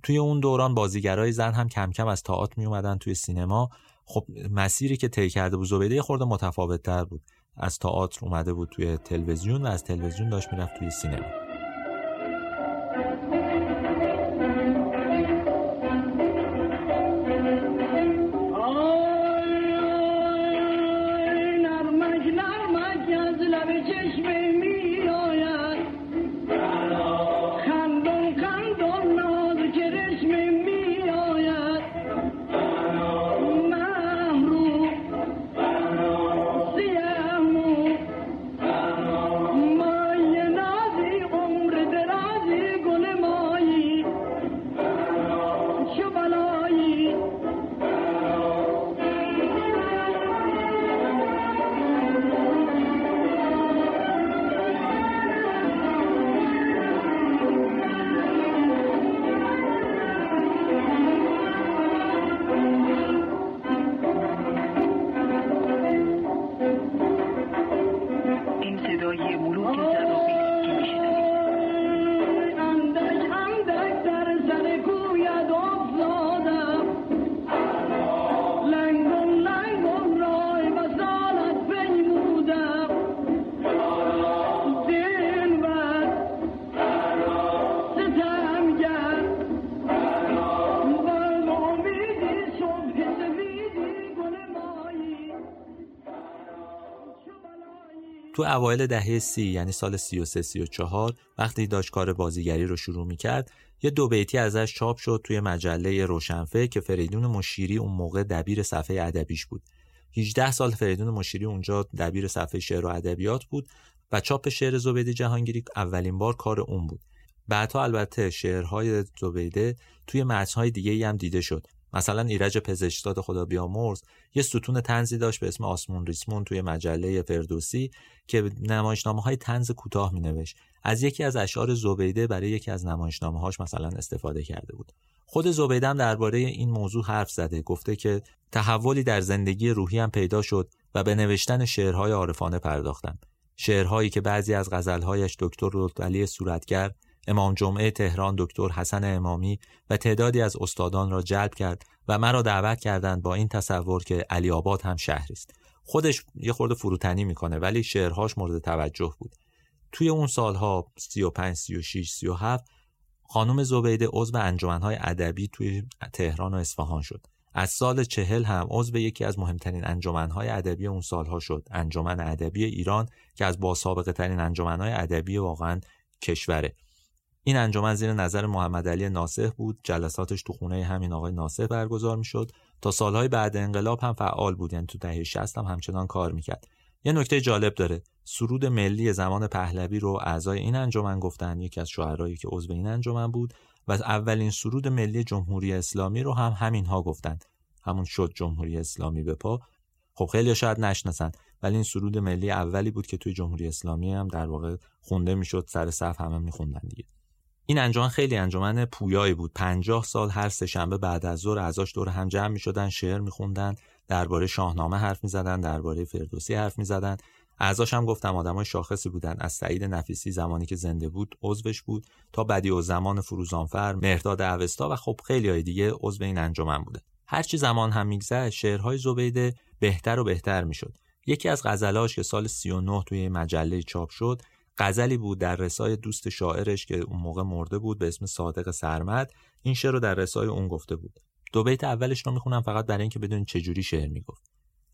توی اون دوران بازیگرای زن هم کم کم از تئاتر می اومدن توی سینما. خب مسیری که طی کرده بود زبیده خورده متفاوت تر بود. از تئاتر اومده بود توی تلویزیون و از تلویزیون داشت می‌رفت توی سینما. اوایل دهه سی یعنی سال 33 34 وقتی داشت کار بازیگری رو شروع می‌کرد یه دو بیتی ازش چاپ شد توی مجله روشنفه که فریدون مشیری اون موقع دبیر صفحه ادبیش بود. 18 سال فریدون مشیری اونجا دبیر صفحه شعر و ادبیات بود و چاپ شعر زبیده جهانگیری اولین بار کار اون بود. بعدها البته شعرهای زبیده توی متنهای دیگه هم دیده شد. مثلا ایرج پزشکزاد خدا بیامرز یه ستون تنزی داشت به اسم آسمون ریسمون توی مجله فردوسی که نمایشنامه های تنز کوتاه می از یکی از اشعار زبیده برای یکی از نمایشنامه هاش مثلا استفاده کرده بود. خود زبیده هم درباره این موضوع حرف زده گفته که تحولی در زندگی روحی هم پیدا شد و به نوشتن شعرهای عارفانه پرداختم شعرهایی که بعضی از غزلهایش دکتر لطفعلی صورتگر امام جمعه تهران دکتر حسن امامی و تعدادی از استادان را جلب کرد و مرا دعوت کردند با این تصور که علی آباد هم شهری است خودش یه خورده فروتنی می‌کنه ولی شعرهاش مورد توجه بود. توی اون سالها 35 36 37 خانم زبیده عضو انجمنهای ادبی توی تهران و اصفهان شد. از سال چهل هم عضو یکی از مهمترین انجمنهای ادبی اون سالها شد. انجمن ادبی ایران که از با سابقه ترین انجمنهای ادبی واقعا کشوره. این انجمن زیر نظر محمد علی ناصح بود. جلساتش تو خونه همین آقای ناصح برگزار می‌شد. تا سالهای بعد انقلاب هم فعال بود. یعنی تو دهه 60 هم همچنان کار می‌کرد. یه نکته جالب داره. سرود ملی زمان پهلوی رو اعضای این انجمن گفتن. یکی از شاعرایی که عضو این انجمن بود. و اولین سرود ملی جمهوری اسلامی رو هم همین ها گفتن. همون شد جمهوری اسلامی به پا. خب خیلی شاید نشناسن. ولی این سرود ملی اولی بود که توی جمهوری اسلامی هم در واقع خونده می‌شد. سر صف همه میخوندن دیگه. این انجمن خیلی انجمن پویایی بود. پنجاه سال هر سهشنبه بعد از ظهر اعضاش دور هم جمع می‌شدن شعر میخوندن درباره شاهنامه حرف می‌زدن درباره فردوسی حرف می‌زدن. اعضاش هم گفتم آدمای شاخصی بودن. از سعید نفیسی زمانی که زنده بود عضوش بود تا بدی و زمان فروزانفر مهرداد اوستا و خب خیلی های دیگه عضو این انجمن بوده. هرچی زمان هم میگذشت شعرهای زبیده بهتر و بهتر می‌شد. یکی از غزلاش که سال 39 توی مجله چاپ شد غزلی بود در رسای دوست شاعرش که اون موقع مرده بود به اسم صادق سرمد. این شعر رو در رسای اون گفته بود. دو بیت اولش رو می‌خونم فقط برای اینکه بدون چجوری شعر می‌گفت.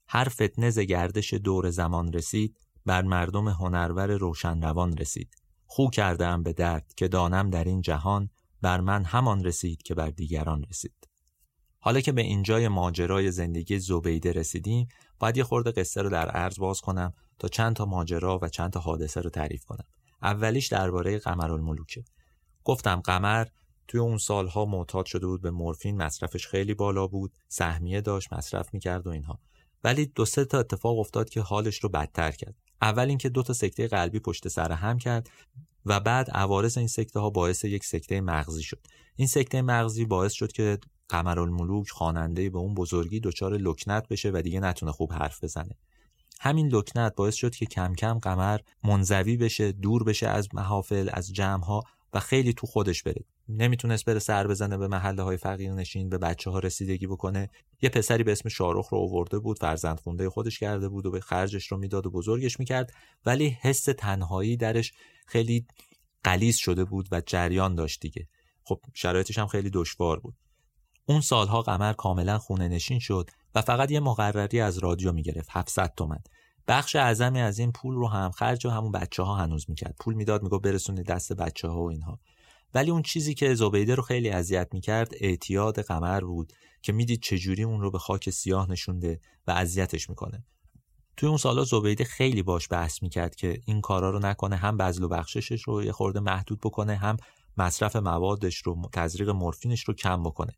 هر فتنه ز گردش دور زمان رسید بر مردم هنرور روشن روان رسید. خو کردم به درد که دانم در این جهان بر من همان رسید که بر دیگران رسید. حالا که به اینجای ماجرای زندگی زبیده رسیدیم باید یه خورده قصه رو در عرض باز کنم تا چند تا ماجرا و چند تا حادثه رو تعریف کنم. اولیش درباره قمرالملوکه. گفتم قمر توی اون سالها معتاد شده بود به مورفین مصرفش خیلی بالا بود سهمیه داشت مصرف می‌کرد و اینها. ولی دو سه تا اتفاق افتاد که حالش رو بدتر کرد. اول اینکه دو تا سکته قلبی پشت سر هم کرد و بعد عوارض این سکته ها باعث یک سکته مغزی شد. این سکته مغزی باعث شد که قمرالملوک خواننده به اون بزرگی دچار لکنت بشه و دیگه نتونه خوب حرف بزنه. همین لکنت باعث شد که کم کم قمر منزوی بشه دور بشه از محافل از جمع ها و خیلی تو خودش بره. نمی‌تونست بره سر بزنه به محله های فقیر نشین به بچه ها رسیدگی بکنه. یه پسری به اسم شارخ رو آورده بود فرزند خونده خودش کرده بود و به خرجش رو می‌داد و بزرگش می‌کرد. ولی حس تنهایی درش خیلی قلیز شده بود و جریان داشت دیگه. خب شرایطش هم خیلی دشوار بود. اون سالها قمر کاملا خونه نشین شد و فقط یه مقرری از رادیو می‌گرفت 700 تومن. بخش اعظمی از این پول رو هم خرج و همون بچه ها هنوز می‌کرد. پول می‌داد میگو برسونید دست بچه ها و اینها. ولی اون چیزی که زبیده رو خیلی اذیت می‌کرد اعتیاد قمر بود که می‌دید چجوری اون رو به خاک سیاه نشونده و اذیتش می‌کنه. توی اون سالا زبیده خیلی باش بحث می‌کرد که این کارا رو نکنه هم بذل و بخششش رو یه خورده محدود بکنه هم مصرف موادش رو تزریق مورفینش رو کم بکنه.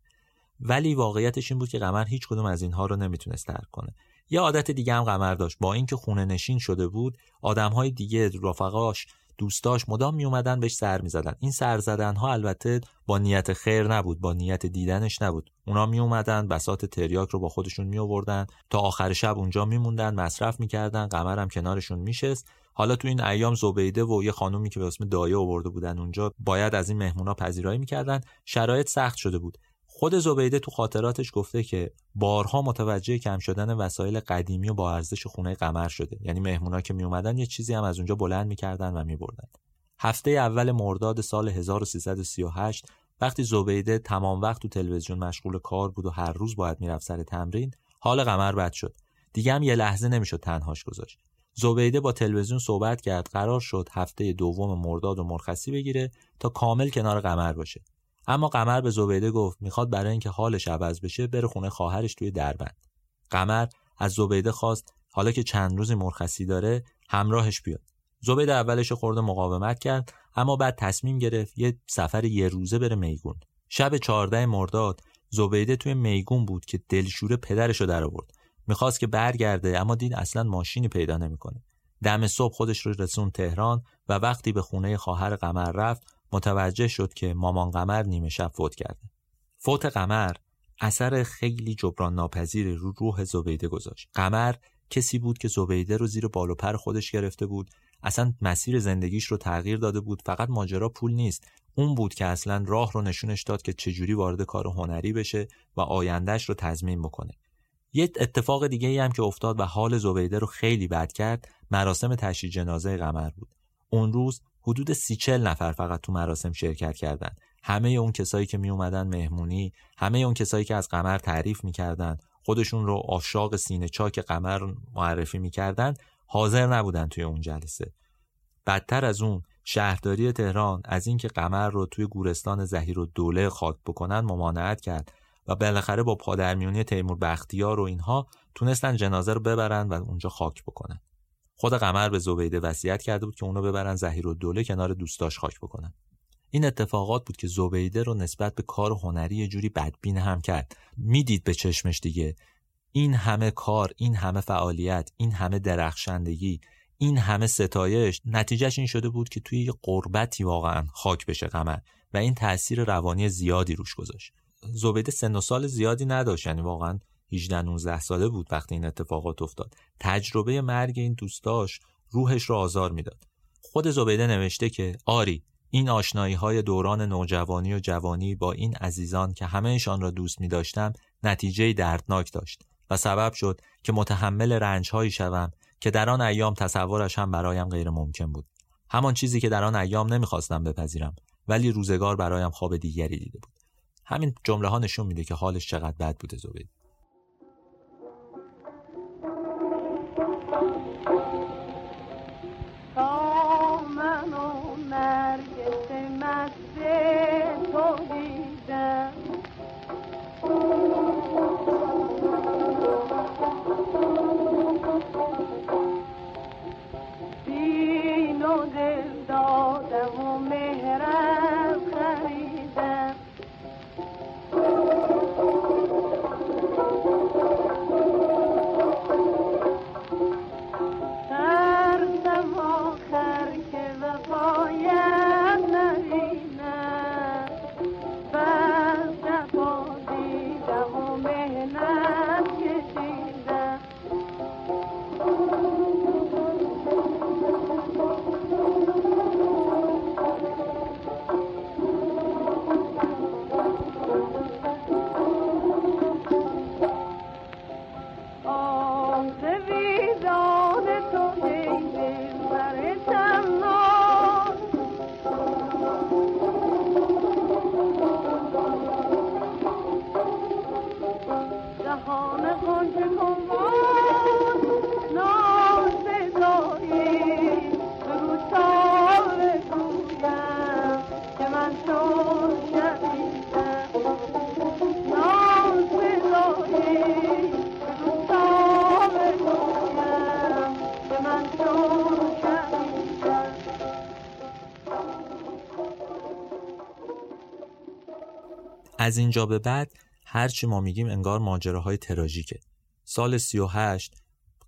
ولی واقعیتش این بود که قمر هیچ کدوم از اینها رو نمی‌تونست ترک کنه. یه عادت دیگه هم قمر داشت. با اینکه خونه نشین شده بود آدمهای دیگه رفقاش دوستاش مدام می اومدن بهش سر می زدن. این سر زدن ها البته با نیت خیر نبود با نیت دیدنش نبود. اونا می اومدن بسات تریاک رو با خودشون می آوردن تا آخر شب اونجا میموندن مصرف می‌کردن هم کنارشون میشست. حالا تو این ایام زبیده و یه خانومی که به اسم دایه آورده بودن اونجا باید از این مهمونا پذیرایی می‌کردن. شرایط سخت شده بود. خود زبیده تو خاطراتش گفته که بارها متوجه کم شدن وسایل قدیمی و با ارزش خونه قمر شده. یعنی مهمونا که می اومدن یه چیزی هم از اونجا بلند می‌کردن و میبردن. هفته اول مرداد سال 1338 وقتی زبیده تمام وقت تو تلویزیون مشغول کار بود و هر روز باید می‌رفت سر تمرین حال قمر بد شد. دیگه هم یه لحظه نمی‌شد تنهاش گذاشت. زبیده با تلویزیون صحبت کرد قرار شد هفته دوم مرداد و مرخصی بگیره تا کامل کنار قمر باشه. اما قمر به زبیده گفت می‌خواد برای اینکه حالش عوض بشه بره خونه خواهرش توی دربند. قمر از زبیده خواست حالا که چند روزی مرخصی داره همراهش بیاد. زبید اولش خورده مقاومت کرد اما بعد تصمیم گرفت یه سفر یه روزه بره میگون. شب 14 مرداد زبیده توی میگون بود که دلشوره پدرشو در آورد می‌خواست که برگرده اما دید اصلا ماشینی پیدا نمی‌کنه. دم صبح خودش رو رسون تهران و وقتی به خونه خواهر قمر رفت متوجه شد که مامان قمر نیمه شب فوت کرده. فوت قمر اثر خیلی جبران ناپذیر رو روح زبیده گذاشت. قمر کسی بود که زبیده رو زیر بال و پر خودش گرفته بود. اصلا مسیر زندگیش رو تغییر داده بود. فقط ماجرا پول نیست. اون بود که اصلا راه رو نشونش داد که چجوری وارد کار هنری بشه و آیندهش رو تضمین بکنه. یه اتفاق دیگه ای هم که افتاد و حال زبیده رو خیلی بد کرد مراسم تشییع جنازه قمر بود. اون روز حدود سی چل نفر فقط تو مراسم شرکت کردند همه اون کسایی که می اومدن مهمونی همه اون کسایی که از قمر تعریف می‌کردن خودشون رو آشاق سینه چاک قمر معرفی می‌کردن حاضر نبودن توی اون جلسه. بدتر از اون شهرداری تهران از اینکه قمر رو توی گورستان زهیر و دوله خاک بکنن ممانعت کرد و بالاخره با پادرمیونی تیمور بختیار و اینها تونستن جنازه رو ببرن و اونجا خاک بکنن. خود قمر به زبیده وصیت کرده بود که اونو ببرن زهیر و دوله کنار دوستاش خاک بکنن. این اتفاقات بود که زبیده رو نسبت به کار هنری یه جوری بدبین هم کرد. می‌دید به چشمش دیگه. این همه کار این همه فعالیت این همه درخشندگی این همه ستایش نتیجهش این شده بود که توی قربتی واقعا خاک بشه قمر و این تاثیر روانی زیادی روش گذاشت. زبیده سن و سال زیادی نداشت یعنی واقعا 18 19 ساله بود وقتی این اتفاقات افتاد. تجربه مرگ این دوستاش روحش رو آزار می‌داد. خود زبیده نوشته که آری این آشنایی های دوران نوجوانی و جوانی با این عزیزان که همهشان را دوست می داشتم نتیجه دردناک داشت و سبب شد که متحمل رنج هایی شوم که در آن ایام تصورش هم برایم غیر ممکن بود. همان چیزی که در آن ایام نمی‌خواستم بپذیرم ولی روزگار برایم خواب دیگری دیده بود. همین جمله ها نشون میده که حالش چقدر بد بوده زبید از اینجا به بعد هرچی ما میگیم انگار ماجراهای تراژیکه. سال 38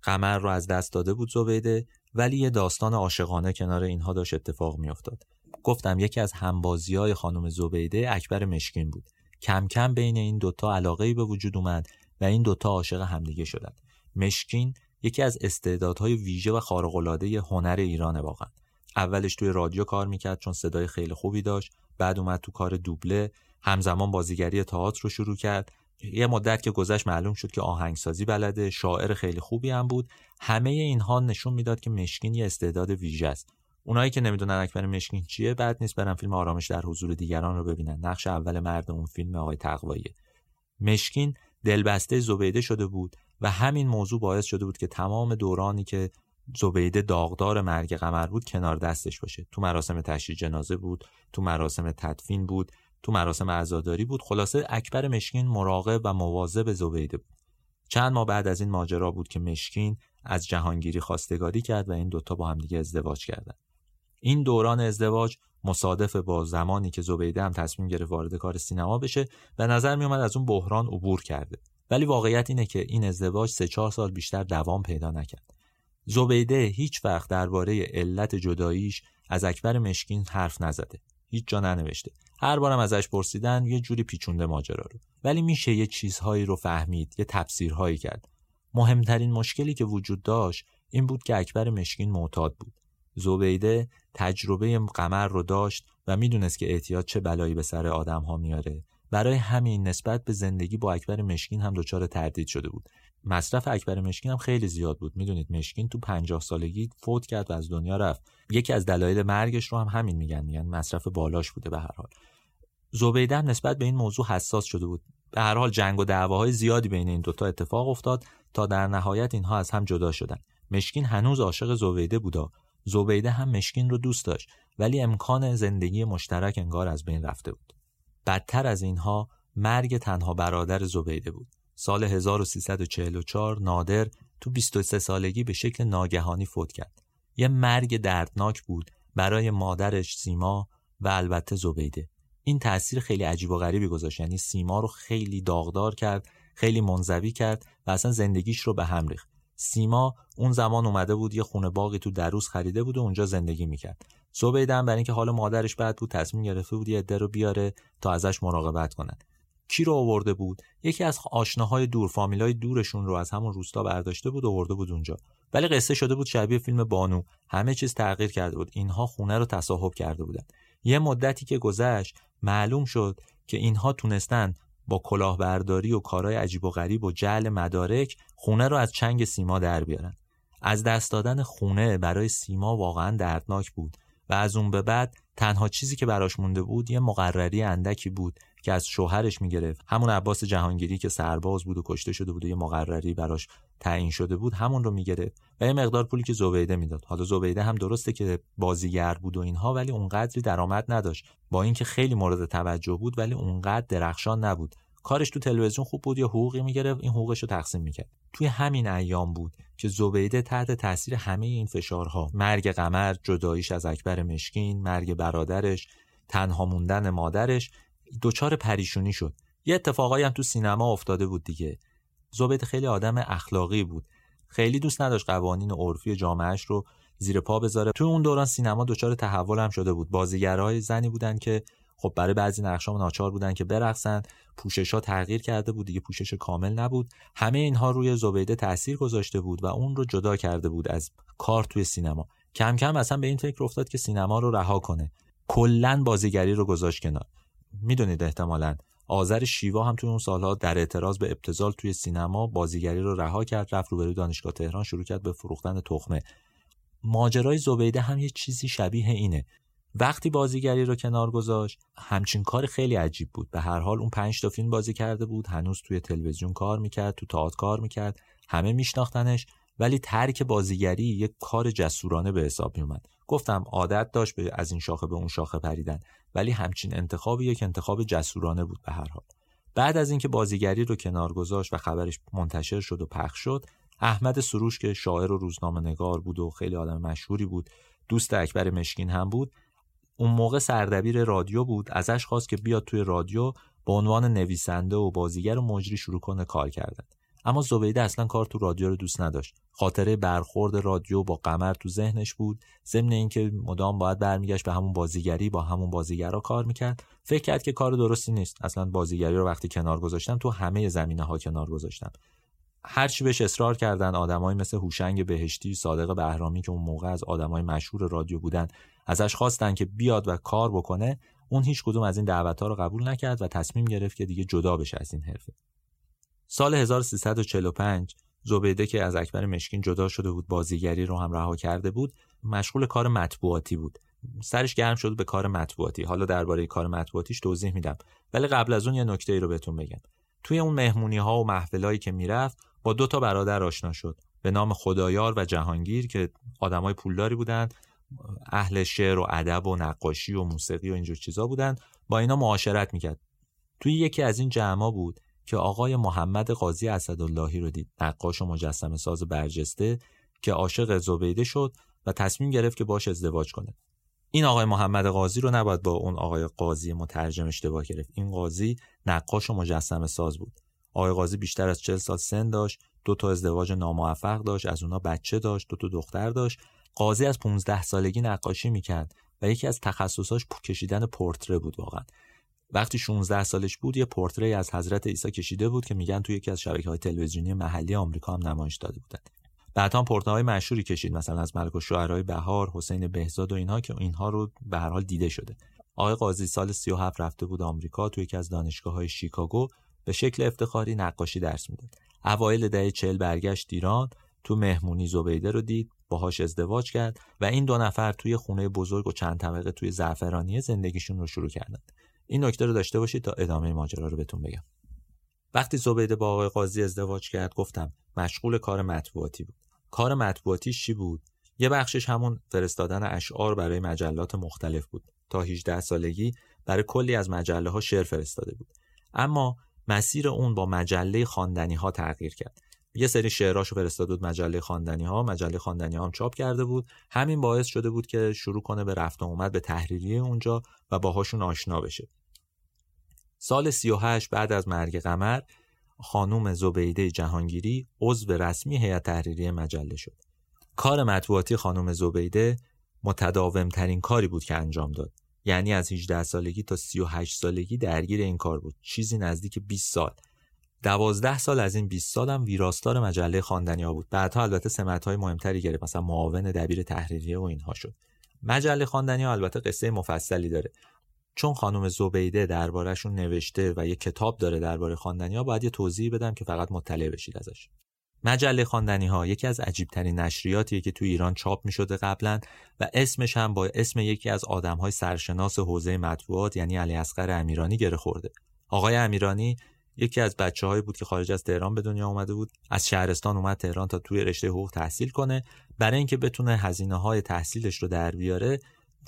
قمر رو از دست داده بود زبیده ولی یه داستان عاشقانه کنار اینها داشت اتفاق میافتاد. گفتم یکی از همبازی های خانم زبیده اکبر مشکین بود. کم کم بین این دوتا علاقه به وجود اومد و این دوتا عاشق همدیگه شدن. مشکین یکی از استعدادهای ویژه و خارق‌العاده هنر ایرانه واقعا. اولش توی رادیو کار می‌کرد چون صدای خیلی خوبی داشت بعد اومد تو کار دوبله همزمان بازیگری تئاتر رو شروع کرد. یه مدت که گذشت معلوم شد که آهنگسازی بلده شاعر خیلی خوبی هم بود. همه اینها نشون می‌داد که مشکین یه استعداد ویژه است. اونایی که نمی‌دونن اکبر مشکین چیه بعد نیست برن فیلم آرامش در حضور دیگران رو ببینن. نقش اول مرد اون فیلم آقای تقوایی. مشکین دلبسته زبیده شده بود و همین موضوع باعث شده بود که تمام دورانی که زبیده داغدار مرگ قمر بود کنار دستش باشه. تو مراسم تشییع جنازه بود تو مراسم تدفین بود. تو مراسم عزاداری بود. خلاصه اکبر مشکین مراقب و مواظب زبیده بود. چند ماه بعد از این ماجرا بود که مشکین از جهانگیری خواستگاری کرد و این دوتا با همدیگه ازدواج کردن. این دوران ازدواج مصادف با زمانی که زبیده هم تصمیم گرفت وارد کار سینما بشه و نظر می اومد از اون بحران عبور کرده. ولی واقعیت اینه که این ازدواج سه چهار سال بیشتر دوام پیدا نکرد. زبیده هیچ وقت درباره علت جداییش از اکبر مشکین حرف نزده. هیچ جا ننوشته. هر بارم ازش پرسیدن یه جوری پیچونده ماجرا رو. ولی میشه یه چیزهایی رو فهمید یه تفسیرهایی کرد. مهمترین مشکلی که وجود داشت این بود که اکبر مشکین معتاد بود. زبیده تجربه قمر رو داشت و می‌دونست که احتیاط چه بلایی به سر آدم ها میاره. برای همین نسبت به زندگی با اکبر مشکین هم دچار تردید شده بود. مصرف اکبر مشکین هم خیلی زیاد بود. می‌دونید مشکین تو پنجاه سالگی فوت کرد و از دنیا رفت. یکی از دلایل مرگش رو هم همین میگن. میگن مصرف بالاش بوده به هر حال. زبیده هم نسبت به این موضوع حساس شده بود. به هر حال جنگ و دعواهای زیادی بین این دوتا اتفاق افتاد تا در نهایت اینها از هم جدا شدن. مشکین هنوز عاشق زبیده بودا زبیده هم مشکین رو دوست داشت ولی امکان زندگی مشترک انگار از بین رفته بود. بدتر از اینها مرگ تنها برادر زبیده بود. سال 1344 نادر تو 23 سالگی به شکل ناگهانی فوت کرد. یه مرگ دردناک بود برای مادرش سیما و البته زبیده. این تاثیر خیلی عجیب و غریبی گذاشت. یعنی سیما رو خیلی داغدار کرد خیلی منزوی کرد و اصلا زندگیش رو به هم ریخت. سیما اون زمان اومده بود یه خونه باقی تو دروس خریده بود و اونجا زندگی می‌کرد. زبیده هم برای اینکه حال مادرش بد بود تصمیم گرفته بود یه عده رو بیاره تا ازش مراقبت کنن. کی رو آورده بود؟ یکی از آشناهای دور فامیلای دورشون رو از همون روستا برداشته بود آورده بود اونجا. ولی قصه شده بود شبیه فیلم بانو. همه چیز تغییر کرده بود. اینها خونه رو تصاحب کرده بودن. یه مدتی که گذشت معلوم شد که اینها تونستن با کلاهبرداری و کارهای عجیب و غریب و جعل مدارک خونه رو از چنگ سیما در بیارن. از دست دادن خونه برای سیما واقعا دردناک بود و از اون به بعد تنها چیزی که براش مونده بود یه مقرری اندکی بود که از شوهرش می‌گرفت. همون عباس جهانگیری که سرباز بود و کشته شده بود و یه مقرری براش تعیین شده بود همون رو می‌گرفت. و یه مقدار پولی که زبیده می‌داد. حالا زبیده هم درسته که بازیگر بود و اینها ولی اونقدری درآمد نداشت. با اینکه خیلی مورد توجه بود ولی اونقدر درخشان نبود. کارش تو تلویزیون خوب بود یا حقوقی می‌گرفت این حقوقش رو تقسیم می‌کرد. توی همین ایام بود که زبیده تحت تاثیر همه این فشارها مرگ قمر جداییش از اکبر مشکین مرگ برادرش تنها موندن مادرش دچار پریشونی شد. یه اتفاقایی هم تو سینما افتاده بود دیگه. زبیده خیلی آدم اخلاقی بود. خیلی دوست نداشت قوانین عرفی جامعهش رو زیر پا بذاره. تو اون دوران سینما دچار تحول هم شده بود. بازیگرای زنی بودن که خب برای بعضی نقشا ناچار بودن که برقصن. پوشش ها تغییر کرده بود دیگه. پوشش کامل نبود. همه اینها روی زبیده تاثیر گذاشته بود و اون رو جدا کرده بود از کار توی سینما. کم کم اصلا به این فکر افتاد که سینما رو رها کنه. کلا بازیگری رو گذاشت کنار. می‌دونید احتمالا. آذر شیوا هم توی اون سالها در اعتراض به ابتزال توی سینما بازیگری رو رها کرد رفت روبروی دانشگاه تهران شروع کرد به فروختن تخمه. ماجرای زبیده هم یه چیزی شبیه اینه. وقتی بازیگری رو کنار گذاشت همچین کار خیلی عجیب بود. به هر حال اون پنج تا فیلم بازی کرده بود هنوز توی تلویزیون کار می‌کرد تو تئاتر کار می‌کرد همه میشناختنش ولی ترک بازیگری یک کار جسورانه به حساب میومد گفتم عادت داشت به از این شاخه به اون شاخه پریدن. ولی همچین انتخابی یک انتخاب جسورانه بود به هر حال. بعد از اینکه بازیگری رو کنار گذاشت و خبرش منتشر شد و پخش شد احمد سروش که شاعر و روزنامه نگار بود و خیلی آدم مشهوری بود دوست اکبر مشکین هم بود اون موقع سردبیر رادیو بود ازش خواست که بیاد توی رادیو به عنوان نویسنده و بازیگر و مجری شروع کنه کار کردن. اما زبیده اصلا کار تو رادیو رو دوست نداشت. خاطره برخورد رادیو با قمر تو ذهنش بود. ضمن اینکه مدام باید برمیگشت به همون بازیگری با همون بازیگرا کار می‌کرد. فکر کرد که کار درستی نیست. اصلا بازیگری رو وقتی کنار گذاشتم تو همه زمینه ها کنار گذاشتم. هرچی بهش اصرار کردن آدمایی مثل هوشنگ بهشتی صادق بهرامی که اون موقع از آدمای مشهور رادیو بودن ازش خواستن که بیاد و کار بکنه اون هیچ کدوم از این دعوت ها رو قبول نکرد و تصمیم گرفت که دیگه جدا بشه از این حرفه. سال 1345 زبیده که از اکبر مشکین جدا شده بود بازیگری رو هم رها کرده بود مشغول کار مطبوعاتی بود. سرش گرم شد به کار مطبوعاتی. حالا درباره کار مطبوعاتیش توضیح میدم. ولی قبل از اون یه نکته ای رو بهتون بگم. توی اون مهمونی ها و محفلایی که می‌رفت با دو تا برادر آشنا شد. به نام خدایار و جهانگیر که آدمای پولداری بودند. اهل شعر و ادب و نقاشی و موسیقی و اینجور چیزا بودن با اینا معاشرت می‌کرد. توی یکی از این جمعا بود که آقای محمد قاضی اسداللهی رو دید. نقاش و مجسمه ساز برجسته که عاشق زبیده شد و تصمیم گرفت که باش ازدواج کنه. این آقای محمد قاضی رو نباید با اون آقای قاضی مترجم اشتباه گرفت. این قاضی نقاش و مجسمه ساز بود. آقای قاضی بیشتر از 40 سال سن داشت دو تا ازدواج ناموفق داشت از اونا بچه داشت دو تا دختر داشت. قاضی از 15 سالگی نقاشی می‌کرد و یکی از تخصصاش کشیدن پورتره بود واقعا. وقتی 16 سالش بود یه پورتره از حضرت عیسی کشیده بود که میگن توی یکی از شبکه های تلویزیونی محلی آمریکا هم نمایش داده بودن. بعدا پورتره های مشهوری کشید مثلا از ملک و شعرهای بهار حسین بهزاد و اینها که اینها رو به هر حال دیده شده. آقای قاضی سال 37 رفته بود آمریکا توی یکی از دانشگاه های شیکاگو به شکل افتخاری نقاشی درس می‌داد. اوایل دهه 40 برگشت ایران تو مهمونی زبیده رو دید باهاش ازدواج کرد و این دو نفر توی خونه بزرگ و چند طبقه توی زعفرانی زندگیشون رو شروع کردن این نکته رو داشته باشید تا ادامه ماجرا رو بهتون بگم. وقتی زبیده با آقای قاضی ازدواج کرد گفتم مشغول کار مطبوعاتی بود. کار مطبوعاتی چی بود؟ یه بخشش همون فرستادن اشعار برای مجلات مختلف بود. تا 18 سالگی برای کلی از مجله ها شعر فرستاده بود. اما مسیر اون با مجله خواندنی ها تغییر کرد. یه سری شعراشو فرستاده بود مجله خواندنی ها مجله خواندنی ها هم چاپ کرده بود. همین باعث شده بود که شروع کنه به رفت و اومد به تحریریه اونجا و باهاشون آشنا بشه. سال 38 بعد از مرگ قمر خانوم زبیده جهانگیری عضو رسمی هیئت تحریریه مجله شد. کار مطبوعاتی خانم زبیده متداوم ترین کاری بود که انجام داد. یعنی از 18 سالگی تا 38 سالگی درگیر این کار بود. چیزی نزدیک 20 سال. دوازده سال از این 20 سالم ویراستار مجله خواندنی ها بود. بعدها البته سمت های مهمتری گرفت. مثلا معاون دبیر تحریریه و اینها شد. مجله خواندنی ها البته قصه مفصلی داره. چون خانم زبیده دربارهشون نوشته و یه کتاب داره درباره خواندنی ها باید یه توضیح بدم که فقط مطلع بشید ازش. مجله خواندنی ها یکی از عجیب ترین نشریاتیه که تو ایران چاپ می شده قبلا و اسمش هم با اسم یکی از آدم های سرشناس حوزه مطبوعات یعنی علی اصغر امیرانی گره خورده. آقای امیرانی یکی از بچه بود که خارج از تهران به دنیا اومده بود از شهرستان اومد تهران تا توی رشته حقوق تحصیل کنه. برای اینکه بتونه هزینه های تحصیلش رو در بیاره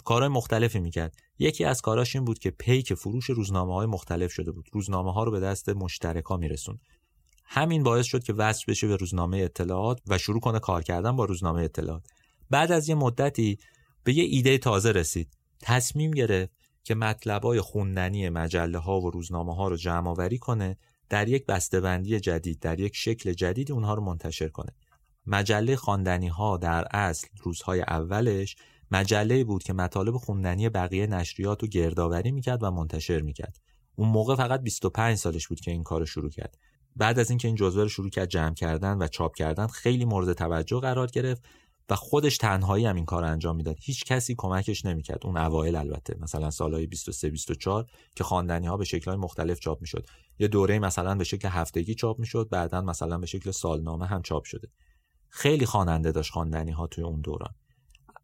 کارهای مختلفی می‌کرد. یکی از کاراش این بود که پیک فروش روزنامه های مختلف شده بود. روزنامه ها رو به دست مشترکا میرسون همین باعث شد که وصل بشه به روزنامه اطلاعات و شروع کنه کار کردن با روزنامه اطلاعات. بعد از یه مدتی به یه ایده تازه رسید. تصمیم گرفت که مطلبای خوندنی مجله ها و روزنامه ها رو جمع آوری کنه در یک بسته‌بندی جدید در یک شکل جدید اونها رو منتشر کنه. مجله خواندنی ها در اصل روزهای اولش مجله بود که مطالب خوندنی بقیه نشریات رو گردآوری می‌کرد و منتشر می‌کرد. اون موقع فقط 25 سالش بود که این کار شروع کرد. بعد از اینکه این جزوه رو شروع کرد جمع کردن و چاپ کردن خیلی مورد توجه قرار گرفت و خودش تنهایی هم این کار انجام می‌داد. هیچ کسی کمکش نمی‌کرد. اون اوایل البته. مثلا سالهای 23 24 که خواندنی ها به شکل‌های مختلف چاپ می‌شد. یه دوره مثلا به شکل هفتگی چاپ می‌شد بعدا مثلا به شکل سالنامه هم چاپ شده. خیلی خواننده داشت خواندنی ها توی اون دوران.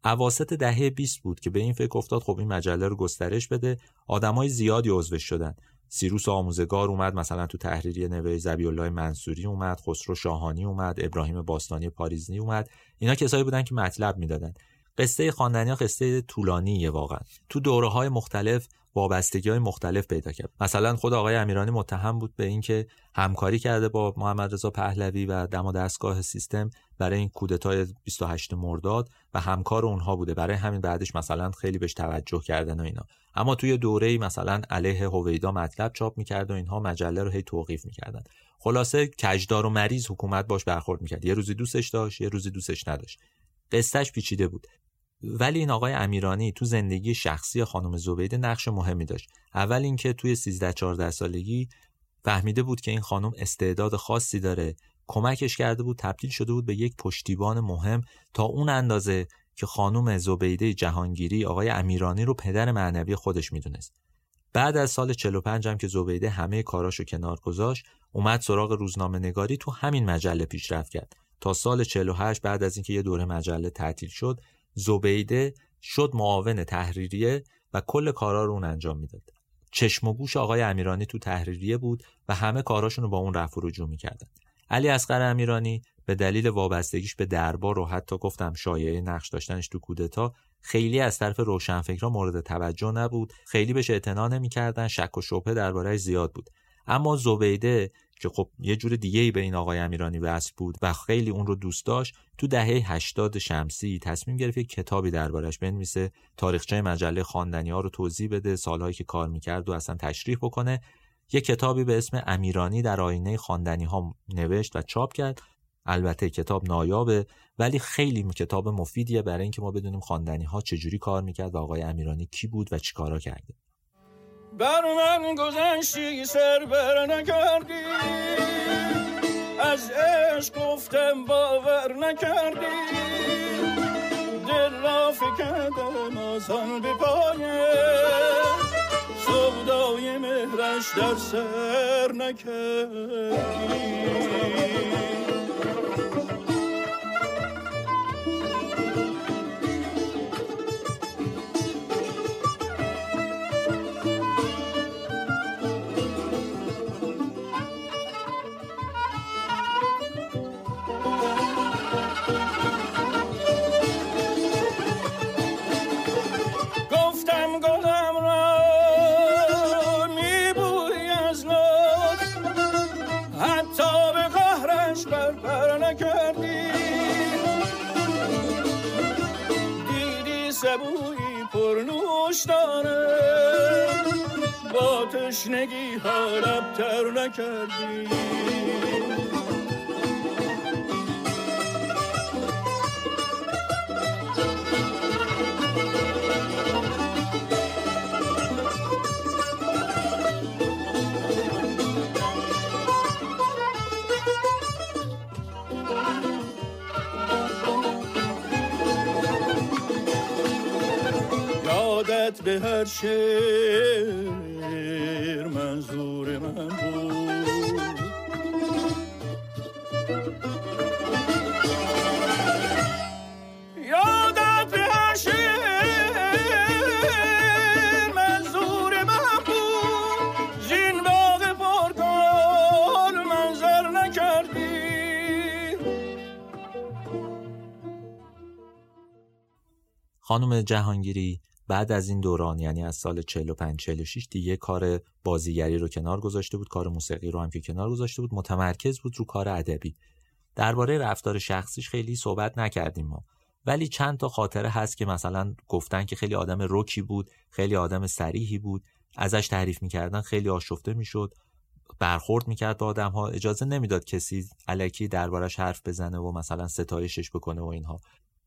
اواسط دهه 20 بود که به این فکر افتاد خب این مجله رو گسترش بده. آدمای زیادی عضوش شدن. سیروس آموزگار اومد مثلا تو تحریریه نوه زبی الله منصوری اومد خسرو شاهانی اومد ابراهیم باستانی پاریزنی اومد. اینا کسایی بودن که مطلب می‌دادن. قصه خواندنی ها قصه طولانیه واقعا. تو دوره های مختلف وابستگی های مختلف پیدا کرد. مثلا خود آقای امیرانی متهم بود به اینکه همکاری کرده با محمد رضا پهلوی و دم و دستگاه سیستم برای این کودتای 28 مرداد و همکار اونها بوده. برای همین بعدش مثلا خیلی بهش توجه کردن و اینا. اما توی دوره مثلا علیه هویدا مطلب چاپ می‌کرد و اینها مجله رو هی توقیف می‌کردن. خلاصه کجدار و مریض حکومت باش برخورد می‌کرد. یه روزی دوستش داشت یه روزی دوستش نداشت. قصهش پیچیده بود. ولی این آقای امیرانی تو زندگی شخصی خانم زبیده نقش مهمی داشت. اول اینکه توی 13 14 سالگی فهمیده بود که این خانم استعداد خاصی داره. کمکش کرده بود تبدیل شده بود به یک پشتیبان مهم تا اون اندازه که خانم زبیده جهانگیری آقای امیرانی رو پدر معنوی خودش می‌دونست. بعد از سال 45 هم که زبیده همه کاراشو کنار گذاشت اومد سراغ روزنامه نگاری تو همین مجله پیشرفت کرد. تا سال 48 بعد از اینکه یه دوره مجله تعطیل شد زبیده شد معاون تحریریه و کل کارا رو اون انجام می‌داد. چشم و گوش آقای امیرانی تو تحریریه بود و همه کاراشون رو با اون رفع و رجوع می‌کردن. علی اصغر امیرانی به دلیل وابستگیش به دربار و حتی گفتم شایعه نقش داشتنش تو کودتا خیلی از طرف روشنفکرا مورد توجه نبود خیلی بهش اعتنا نمی‌کردن شک و شبهه دربارهش زیاد بود. اما زبیده که خب یه جور دیگه ای به این آقای امیرانی وصل بود و خیلی اون رو دوست داشت تو دهه 80 شمسی تصمیم گرفت یک کتابی دربارش بنویسه تاریخچه مجله خواندنی ها رو توضیح بده سالهایی که کار می‌کرد و اصلا تشریح بکنه. یه کتابی به اسم امیرانی در آینه خواندنی ها نوشت و چاپ کرد. البته کتاب نایابه ولی خیلی کتاب مفیدیه برای اینکه ما بدونیم خواندنی ها چجوری کار می‌کرد و آقای امیرانی کی بود و چیکارا کرده. بر من گذشتی سر بر نکردی. از عشق گفتم باور نکردی. دل را فکردم آسان به پایه سودای مهرش در سر نکردی. تشنگی ها لبتر نکردی. یادت به هر شعر منظور من بود. خانم جهانگیری بعد از این دوران یعنی از سال 45 46 دیگه کار بازیگری رو کنار گذاشته بود کار موسیقی رو هم که کنار گذاشته بود متمرکز بود رو کار ادبی. درباره رفتار شخصیش خیلی صحبت نکردیم ما. ولی چند تا خاطره هست که مثلا گفتن که خیلی آدم روکی بود خیلی آدم سریحی بود ازش تعریف می‌کردن خیلی آشفته می‌شد برخورد می‌کرد با آدم ها اجازه نمی‌داد کسی علکی دربارش حرف بزنه و مثلا ستایشش بکنه و اینها.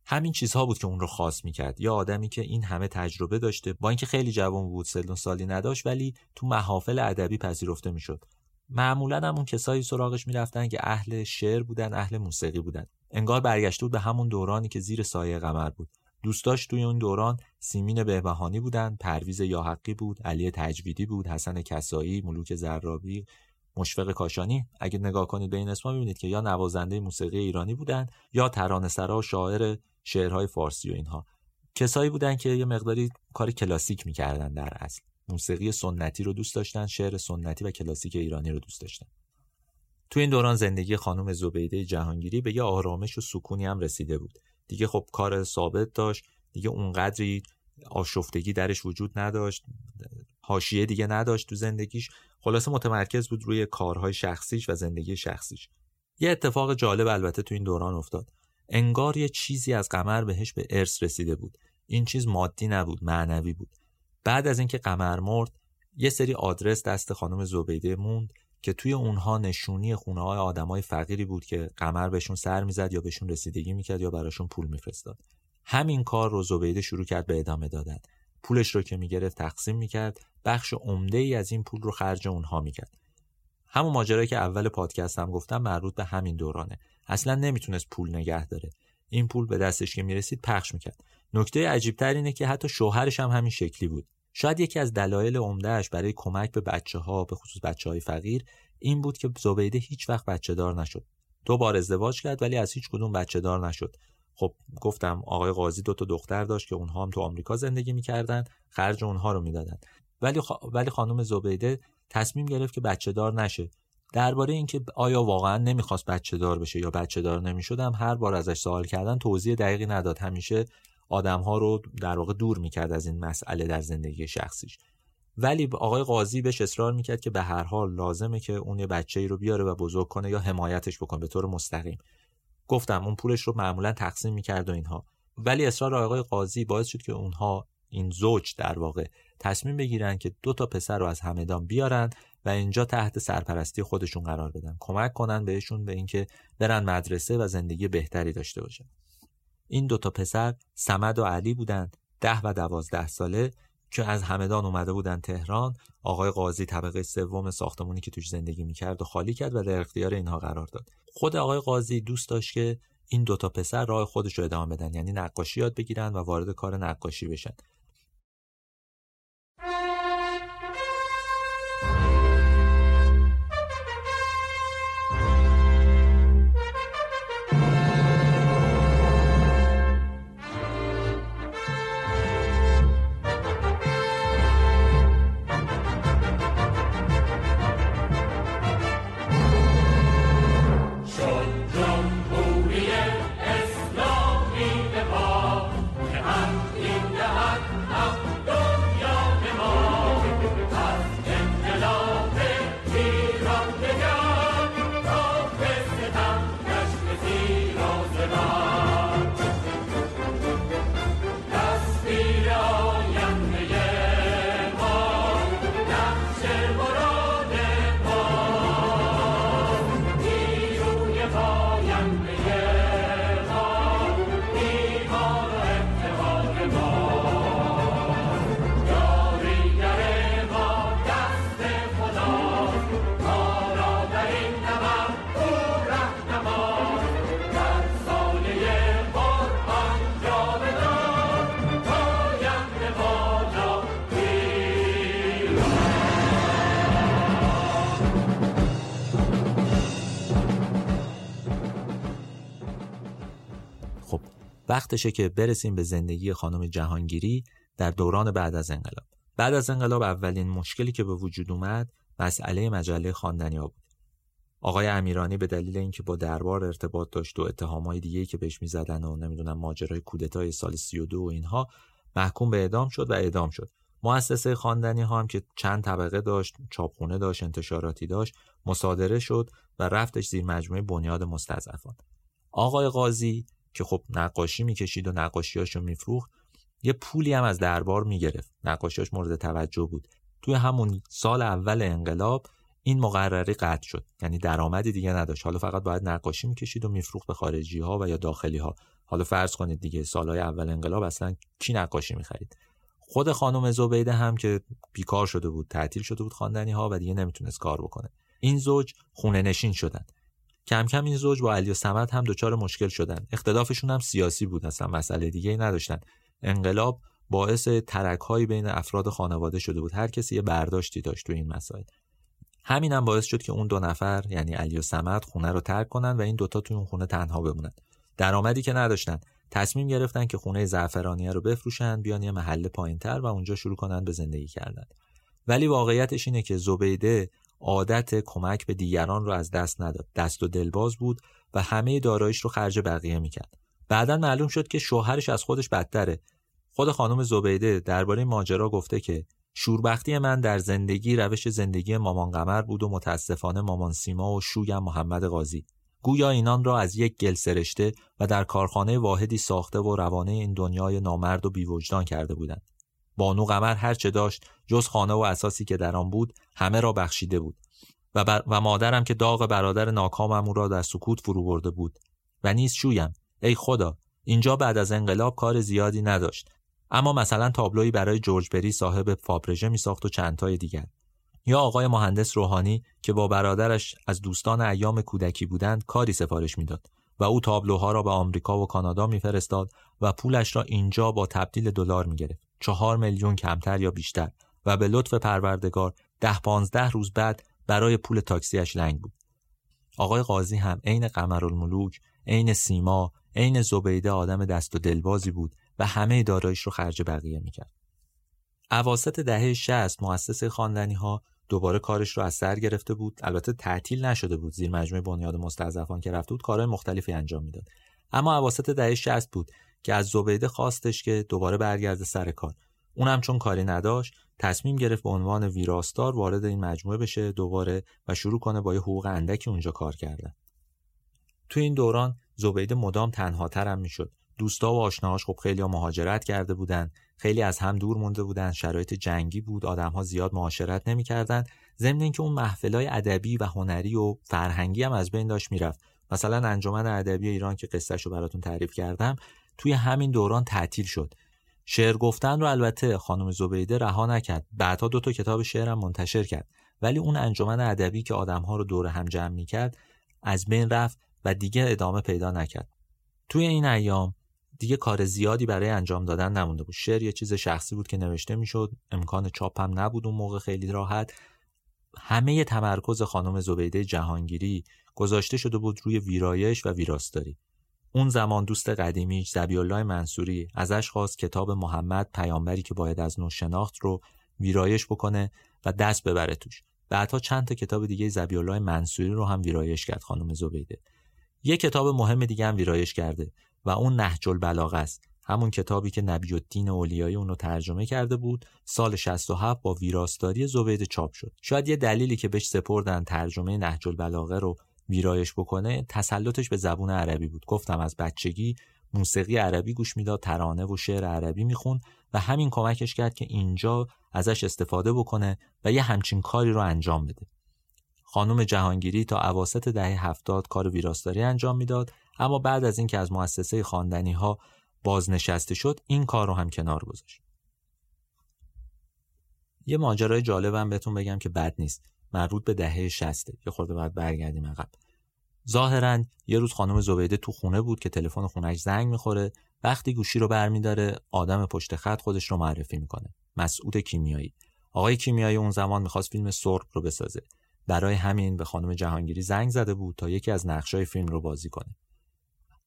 همین چیزها بود که اون رو خاص می‌کرد. یا آدمی که این همه تجربه داشته با اینکه خیلی جوان بود سلون سالی نداشت ولی تو محافل ادبی پذیرفته می‌شد. معمولا هم اون کسایی سراغش می‌رفتن که اهل شعر بودن اهل موسیقی بودن. انگار برگشته بود به همون دورانی که زیر سایه قمر بود. دوستاش توی اون دوران سیمین بهبهانی بودن پرویز یاحقی بود علی تجویدی بود حسن کسایی ملوک زرابی مشفق کاشانی. اگه نگاه کنید به این اسما می‌بینید که یا نوازنده موسیقی ایرانی بودن یا ترانه‌سرا و شاعر شعرهای فارسی و اینها. کسایی بودن که یه مقداری کار کلاسیک می‌کردن در اصل. موسیقی سنتی رو دوست داشتن شعر سنتی و کلاسیک ایرانی رو دوست داشتن. تو این دوران زندگی خانم زبیده جهانگیری به یه آرامش و سکونی هم رسیده بود. دیگه خب کار ثابت داشت دیگه اونقدری آشفتگی درش وجود نداشت حاشیه دیگه نداشت تو زندگیش. خلاصه متمرکز بود روی کارهای شخصیش و زندگی شخصیش. یه اتفاق جالب البته تو این دوران افتاد. انگار یه چیزی از قمر بهش به ارث رسیده بود. این چیز مادی نبود معنوی بود. بعد از اینکه قمر مرد یه سری آدرس دست خانم زبیده موند که توی اونها نشونی خونه های آدمای فقیری بود که قمر بهشون سر می‌زد یا بهشون رسیدگی می‌کرد یا براشون پول میفرستاد. همین کار رو زبیده شروع کرد به ادامه دادن. پولش رو که می‌گرفت تقسیم می‌کرد. بخش عمده ای از این پول رو خرج اونها می‌کرد. همون ماجرایی که اول پادکست هم گفتم مربوط به همین دورانه. اصلا نمی‌تونست پول نگه داره. این پول به دستش که می‌رسید پخش می‌کرد. نکته عجیبتر اینه که حتی شوهرش هم همین شکلی بود. شاید یکی از دلایل عمدهش برای کمک به بچه ها به خصوص بچه های فقیر این بود که زبیده هیچ وقت بچه دار نشد. دو بار ازدواج کرد ولی از هیچ کدوم بچه دار نشد. خب گفتم آقای قاضی دو تا دختر داشت که اونها هم تو آمریکا زندگی می‌کردن خرج اونها رو می‌دادن. ولی ولی خانم زبیده تصمیم گرفت که بچه دار نشه. درباره اینکه آیا واقعا نمی‌خواست بچه دار بشه یا بچه دار نمی‌شدم هر بار ازش سوال کردن توضیح دقیقی نداد. همیشه آدم ها رو در واقع دور می‌کرد از این مسئله در زندگی شخصیش. ولی آقای قاضی بهش اصرار می‌کرد که به هر حال لازمه که اون یه بچه ای رو بیاره و بزرگ کنه یا حمایتش بکنه به طور مستقیم. گفتم اون پولش رو معمولا تقسیم می‌کرد و اینها. ولی اصرار آقای قاضی باعث شد که اونها این زوج در واقع تصمیم بگیرن که دو تا پسر رو از همدان بیارن و اینجا تحت سرپرستی خودشون قرار بدن. کمک کنن بهشون به اینکه برن مدرسه و زندگی بهتری داشته باشن. این دو تا پسر سمد و علی بودند ده و دوازده ساله که از همدان اومده بودن تهران. آقای قاضی طبقه سوم ساختمونی که توش زندگی می‌کرد و خالی کرد و در اختیار اینها قرار داد. خود آقای قاضی دوست داشت که این دوتا پسر راه خودش رو ادامه بدن یعنی نقاشی یاد بگیرن و وارد کار نقاشی بشن. وقتشه که برسیم به زندگی خانم جهانگیری در دوران بعد از انقلاب. بعد از انقلاب اولین مشکلی که به وجود اومد مسئله مجله خواندنی ها بود. آقای امیرانی به دلیل اینکه با دربار ارتباط داشت و اتهامهای دیگه که بهش می‌زدن و نمی‌دونم ماجرای کودتای سال 32 و اینها محکوم به اعدام شد و اعدام شد. مؤسسه خواندنی ها هم که چند طبقه داشت چاپخونه داشت انتشاراتی داشت مصادره شد و رفتش زیر مجموعه بنیاد مستضعفان. آقای قاضی که خب نقاشی می‌کشید و نقاشیاشو میفروخت یه پولی هم از دربار می‌گرفت. نقاشیاش مورد توجه بود. توی همون سال اول انقلاب این مقرری قطع شد. یعنی درآمدی دیگه نداشت. حالا فقط باید نقاشی می‌کشید و میفروخت به خارجی ها و یا داخلی ها حالا فرض کنید دیگه سالهای اول انقلاب اصلا کی نقاشی می‌خرید؟ خود خانم زبیده هم که بیکار شده بود تعطیل شده بود خواندنی ها و دیگه نمی‌تونست کار بکنه. این زوج خونه نشین شدن. کم کم این زوج با علی و سمت هم دچار مشکل شدن. اختلافشون هم سیاسی بود اصلا مسئله دیگه ای نداشتن. انقلاب باعث ترک بین افراد خانواده شده بود. هر کسی یه برداشتی داشت تو این مسائل. همین هم باعث شد که اون دو نفر یعنی علی و سمت خونه رو ترک کنن و این دوتا توی اون خونه تنها بمونن. درآمدی که نداشتن. تصمیم گرفتن که خونه زعفرانیه رو بفروشن بیان یه محله پایینتر و اونجا شروع کنن به زندگی کردن. ولی واقعیتش اینه که زبیده عادت کمک به دیگران رو از دست نداد. دست و دلباز بود و همه داراییش رو خرج بقیه می‌کرد. بعدا معلوم شد که شوهرش از خودش بدتره. خود خانم زبیده درباره ماجرا گفته که شوربختی من در زندگی روش زندگی مامان قمر بود و متاسفانه مامان سیما و شویم محمد قاضی گویا اینان را از یک گل سرشته و در کارخانه واحدی ساخته و روانه این دنیای نامرد و بیوجدان کرده بودند. بانو قمر هر چه داشت جز خانه و اساسی که در آن بود همه را بخشیده بود. و, و مادرم که داغ برادر ناکامم را در سکوت فرو برده بود. و نیز شویم. ای خدا اینجا بعد از انقلاب کار زیادی نداشت. اما مثلا تابلویی برای جورج بری صاحب فابرژه می ساخت و چندتای دیگر. یا آقای مهندس روحانی که با برادرش از دوستان ایام کودکی بودند کاری سفارش می‌داد. و او تابلوها را به آمریکا و کانادا میفرستاد و پولش را اینجا با تبدیل دلار می‌گرفت. چهار میلیون کمتر یا بیشتر و به لطف پروردگار ده پانزده روز بعد برای پول تاکسیش لنگ بود. آقای قاضی هم عین قمرالملوک عین سیما عین زبیده آدم دست و دلبازی بود و همه دارایش رو خرج بقیه می‌کرد. اواسط دهه 60 مؤسسه خواندنی ها دوباره کارش رو از سر گرفته بود. البته تعطیل نشده بود. زیر مجموعه بنیاد مستضعفان که رفته بود کارهای مختلفی انجام می‌داد. اما اواسط دهه 60 بود. که از زبیده خواستش که دوباره برگرده سر کار. اونم چون کاری نداشت تصمیم گرفت به عنوان ویراستار وارد این مجموعه بشه دوباره و شروع کنه با یه حقوق اندکی اونجا کار کردن. تو این دوران زبیده مدام تنها ترم می‌شد. دوستا و آشناهاش خب خیلی مهاجرت کرده بودن خیلی از هم دور مونده بودن شرایط جنگی بود آدمها زیاد معاشرت نمی‌کردند ضمن اینکه اون محفلای ادبی و هنری و فرهنگی هم از بین داشت می‌رفت. مثلا انجمن ادبی ایران که قصهش رو براتون تعریف کردم توی همین دوران تعطیل شد. شعر گفتن رو البته خانم زبیده رها نکرد. بعدها دو تا کتاب شعرم منتشر کرد. ولی اون انجمن ادبی که آدمها رو دور هم جمع می‌کرد از بین رفت و دیگه ادامه پیدا نکرد. توی این ایام دیگه کار زیادی برای انجام دادن نمونده بود. شعر یه چیز شخصی بود که نوشته می‌شد. امکان چاپ هم نبود اون موقع خیلی راحت. همه تمرکز خانم زبیده جهانگیری گذاشته شده بود روی ویرایش و ویراستاری. اون زمان دوست قدیمیش زبیالله منصوری ازش خواست کتاب محمد پیامبری که باید از نو شناخت رو ویرایش بکنه و دست ببره توش. بعدها چند تا کتاب دیگه زبیالله منصوری رو هم ویرایش کرد خانم زبیده. یه کتاب مهم دیگه هم ویرایش کرده و اون نهج البلاغه است. همون کتابی که نبی الدین اولیایی اونو ترجمه کرده بود سال 67 با ویراستاری زبیده چاپ شد. شاید یه دلیلی که بهش سپردن ترجمه نهج البلاغه رو ویرایش بکنه تسلطش به زبون عربی بود. گفتم از بچگی موسیقی عربی گوش می‌داد ترانه و شعر عربی میخون و همین کمکش کرد که اینجا ازش استفاده بکنه و یه همچین کاری رو انجام بده. خانم جهانگیری تا اواسط دهه هفتاد کار ویراستاری انجام می‌داد اما بعد از اینکه از مؤسسه خواندنی ها بازنشسته شد این کار رو هم کنار گذاشت. یه ماجرای جالبم بهتون بگم که بد نیست. مربوط به دهه شسته. یه خورده باید برگردیم عقب. ظاهرا یه روز خانم زبیده تو خونه بود که تلفن خونش زنگ می‌خوره وقتی گوشی رو برمیداره آدم پشت خط خودش رو معرفی می‌کنه. مسعود کیمیایی. آقای کیمیایی اون زمان می‌خواست فیلم سرخ رو بسازه. برای همین به خانم جهانگیری زنگ زده بود تا یکی از نقشای فیلم رو بازی کنه.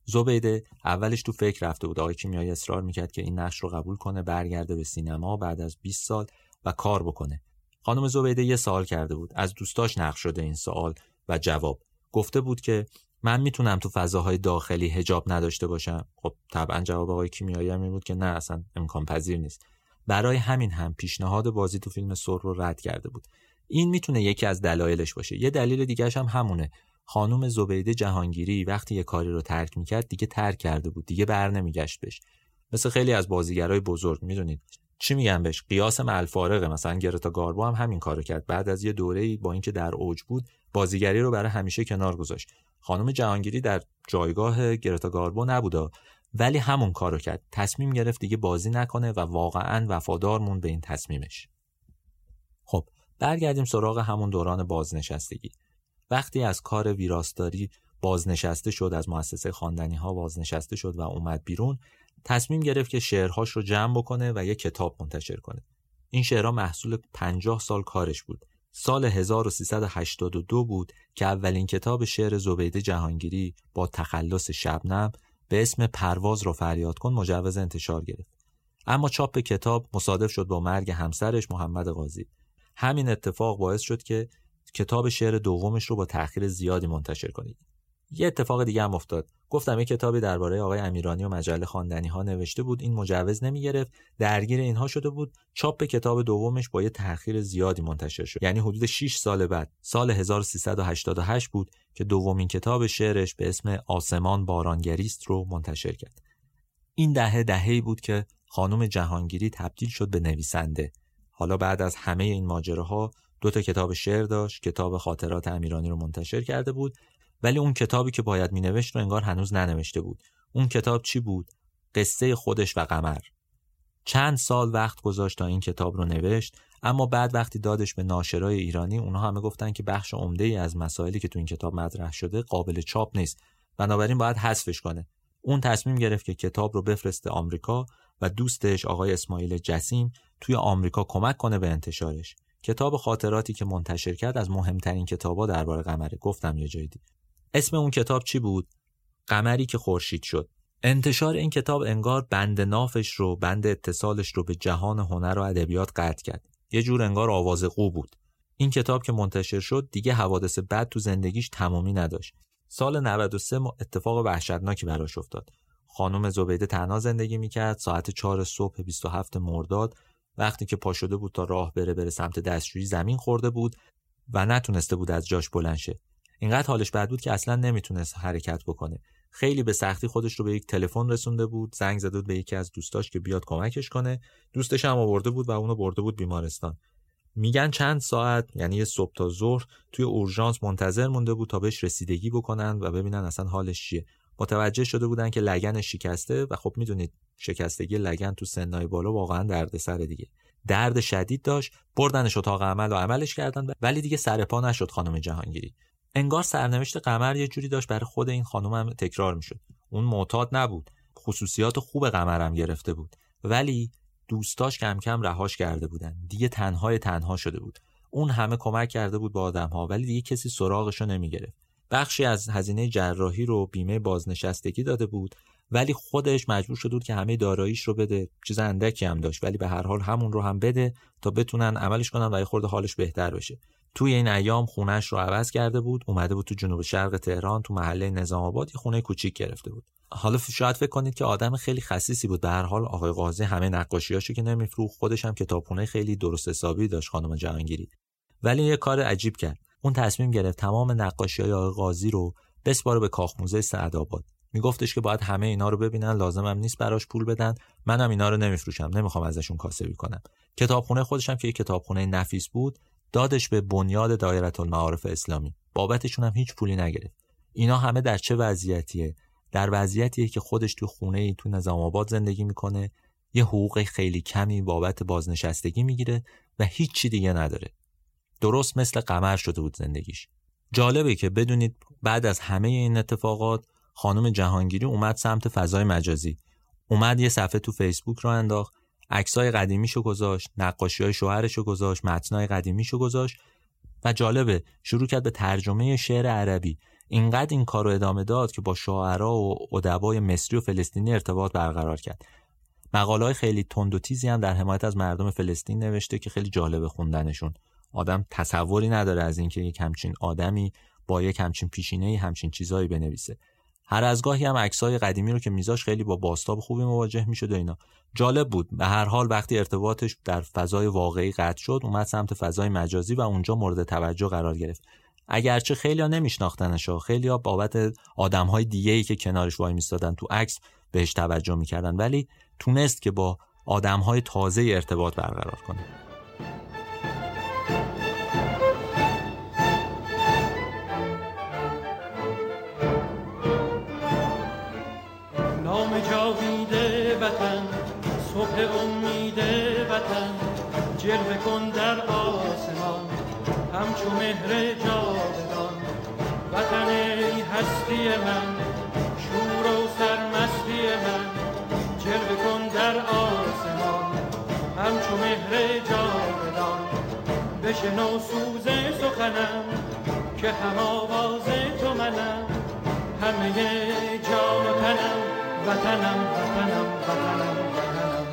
زبیده اولش تو فکر رفته بود. آقای کیمیایی اصرار می‌کرد که این نقش رو قبول کنه برگرده به سینما بعد از 20 سال و کار بکنه. خانم زبیده یه سوال کرده بود. از دوستاش نقش شده این سوال و جواب. گفته بود که من می‌تونم تو فضاهای داخلی هجاب نداشته باشم. خب طبعا جواب آقای کیمیایی هم این بود که نه اصلا امکان پذیر نیست. برای همین هم پیشنهاد بازی تو فیلم سر رو رد کرده بود. این می‌تونه یکی از دلایلش باشه. یه دلیل دیگه هم همونه. خانم زبیده جهانگیری وقتی یه کاری رو ترک می‌کرد دیگه ترک کرده بود. دیگه بر نمیگشت بهش. مثل خیلی از بازیگرای بزرگ می‌دونید. چی میگن بهش؟ قیاس الفارقه مثلا گرتا گاربو هم همین کارو کرد. بعد از یه دوره با اینکه در اوج بود بازیگری رو برای همیشه کنار گذاشت. خانم جهانگیری در جایگاه گرتا گاربو نبوده ولی همون کارو کرد. تصمیم گرفت دیگه بازی نکنه و واقعا وفادار مون به این تصمیمش. خب برگردیم سراغ همون دوران بازنشستگی. وقتی از کار ویراستاری بازنشسته شد از مؤسسه خواندنی ها بازنشسته شد و اومد بیرون تصمیم گرفت که شعرهاش رو جمع بکنه و یک کتاب منتشر کنه. این شعرها محصول 50 سال کارش بود. سال 1382 بود که اولین کتاب شعر زبیده جهانگیری با تخلص شبنم به اسم پرواز رو فریاد کن مجوز انتشار گرفت. اما چاپ کتاب مصادف شد با مرگ همسرش محمد قاضی همین اتفاق باعث شد که کتاب شعر دومش رو با تأخیر زیادی منتشر کنید. یه اتفاق دیگه هم افتاد. گفتم یه کتابی درباره آقای امیرانی و مجله خواندنی ها نوشته بود. این مجوز نمی گرفت درگیر اینها شده بود. چاپ کتاب دومش با یه تأخیر زیادی منتشر شد. یعنی حدود 6 سال بعد. سال 1388 بود که دومین کتاب شعرش به اسم آسمان بارانگریست رو منتشر کرد. این دهه دهه‌ای بود که خانم جهانگیری تبدیل شد به نویسنده. حالا بعد از همه این ماجراها دو تا کتاب شعر داشت. کتاب خاطرات امیرانی رو منتشر کرده بود. ولی اون کتابی که باید مینوشت رو انگار هنوز ننوشته بود. اون کتاب چی بود؟ قصه خودش و قمر. چند سال وقت گذاشت تا این کتاب رو نوشت اما بعد وقتی دادش به ناشرای ایرانی اونها همه گفتن که بخش عمده ای از مسائلی که تو این کتاب مطرح شده قابل چاپ نیست. بنابراین باید حذفش کنه. اون تصمیم گرفت که کتاب رو بفرسته آمریکا و دوستش آقای اسماعیل جسیم توی آمریکا کمک کنه به انتشارش. کتاب خاطراتی که منتشر کرد از مهمترین کتابا درباره قمره. گفتم یه جایی اسم اون کتاب چی بود؟ قمری که خورشید شد. انتشار این کتاب انگار بند نافش رو بند اتصالش رو به جهان هنر و ادبیات قطع کرد. یه جور انگار آواز قو بود. این کتاب که منتشر شد دیگه حوادث بد تو زندگیش تمامی نداشت. سال 93 اتفاق وحشتناکی براش افتاد. خانم زبیده تنها زندگی می‌کرد. ساعت 4 صبح 27 مرداد وقتی که پا شده بود تا راه بره بره سمت دستشویی زمین خورده بود و نتونسته بود از جاش بلند شه. اینقدر حالش بد بود که اصلا نمی‌تونست حرکت بکنه. خیلی به سختی خودش رو به یک تلفن رسونده بود زنگ زده بود به یکی از دوستاش که بیاد کمکش کنه. دوستش هم آورده بود و اونو برده بود بیمارستان. میگن چند ساعت یعنی یه صبح تا ظهر توی اورژانس منتظر مونده بود تا بهش رسیدگی بکنن و ببینن اصلا حالش چیه. متوجه شده بودن که لگن شکسته و خب می‌دونید شکستگی لگن تو سنای بالا واقعا دردسر دیگه. درد شدید داشت بردنش اتاق عمل و عملش کردن ولی دیگه سر پا نشد خانم جهانگیری. انگار سرنوشت قمر یه جوری داشت برای خود این خانم هم تکرار می‌شد. اون معتاد نبود. خصوصیات خوب قمرم گرفته بود. ولی دوستاش کم کم رهاش کرده بودن. دیگه تنهای تنها شده بود. اون همه کمک کرده بود با آدم ها ولی دیگه کسی سراغشو نمی‌گرفت. بخشی از هزینه جراحی رو بیمه بازنشستگی داده بود ولی خودش مجبور شده بود که همه داراییش رو بده. چیز اندکی هم داشت ولی به هر حال همون رو هم بده تا بتونن عملش کنن و یه خورده حالش بهتر بشه. توی این ایام خونش رو عوض کرده بود اومده بود تو جنوب شرق تهران تو محله نظام آباد یه خونه کوچیک گرفته بود. حالا شاید فکر کنید که آدم خیلی خصیصی بود. به حال آقای قاضی همه نقاشیاشو که نمیفروخت خودش هم کتابخونه خیلی درست حسابی داشت خانم جهانگیری. ولی یه کار عجیب کرد. اون تصمیم گرفت تمام نقاشی های آقای قاضی رو بسپاره به کاخ موزه سعدآباد میگفتش که باید همه اینا رو ببینن لازمم نیست براش پول بدن. منم اینا رو نمیفروشم نمی‌خوام ازشون کاسبی کنم. کتابخونه خودشم که یه کتابخونه نفیس بود دادش به بنیاد دایره المعارف اسلامی. بابتشون هم هیچ پولی نگرفت. اینا همه در چه وضعیتیه؟ در وضعیتیه که خودش تو خونه ای تو نظام آباد زندگی می‌کنه یه حقوق خیلی کمی بابت بازنشستگی می‌گیره و هیچی دیگه نداره. درست مثل قمر شده بود زندگیش. جالبه که بدونید بعد از همه این اتفاقات خانم جهانگیری اومد سمت فضای مجازی. اومد یه صفحه تو فیسبوک رو انداخت. عکسای قدیمیشو گذاشت نقاشی های شوهرشو گذاشت متنای قدیمیشو گذاشت و جالبه شروع کرد به ترجمه شعر عربی. اینقدر این کار رو ادامه داد که با شاعرا و ادبای مصری و فلسطینی ارتباط برقرار کرد. مقاله خیلی تند و تیزی هم در حمایت از مردم فلسطین نوشته که خیلی جالب خوندنشون. آدم تصوری نداره از اینکه یک همچین آدمی با یک همچین پیشینه همچین چیزایی بنویسه. هر از گاهی هم عکسای قدیمی رو که میذاش خیلی با باستاب خوبی مواجه می‌شد و اینا. جالب بود. به هر حال وقتی ارتباطش در فضای واقعی قطع شد اومد سمت فضای مجازی و اونجا مورد توجه قرار گرفت. اگرچه خیلی ها نمیشناختنش خیلی ها بابت آدم های دیگه ای که کنارش وای میستادن تو عکس بهش توجه می‌کردن ولی تونست که با آدم های تازه ارتباط برقرار کنه. کن در آسمان همچو مهر جاودان. وطن هستی من شور و سرمستی من. جلوه کن در آسمان همچو مهر جاودان. بشنو سوز سخنم که هم آواز تو منم. همه جان و تنم وطنم وطنم وطنم وطنم.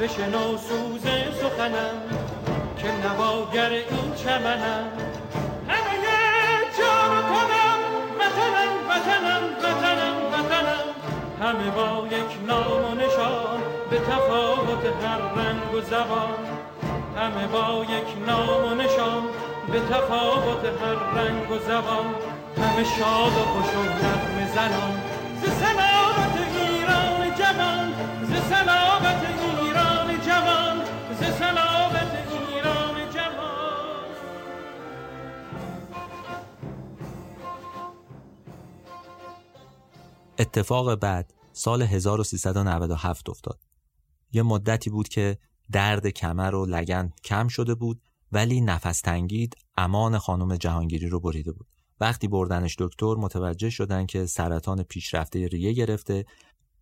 بشنو سوز سخنم که نواگر این چمنم. همه جان کنم وطنم وطنم وطنم وطنم. همه با یک نام و نشان به تفاوت هر رنگ و زبان. همه با یک نام و نشان به تفاوت هر رنگ و زبان. همه شاد و خوش و نغم زنان. ز اتفاق بعد سال 1397 افتاد. یه مدتی بود که درد کمر و لگن کم شده بود ولی نفس تنگید امان خانم جهانگیری رو بریده بود. وقتی بردنش دکتر متوجه شدن که سرطان پیشرفته ریه گرفته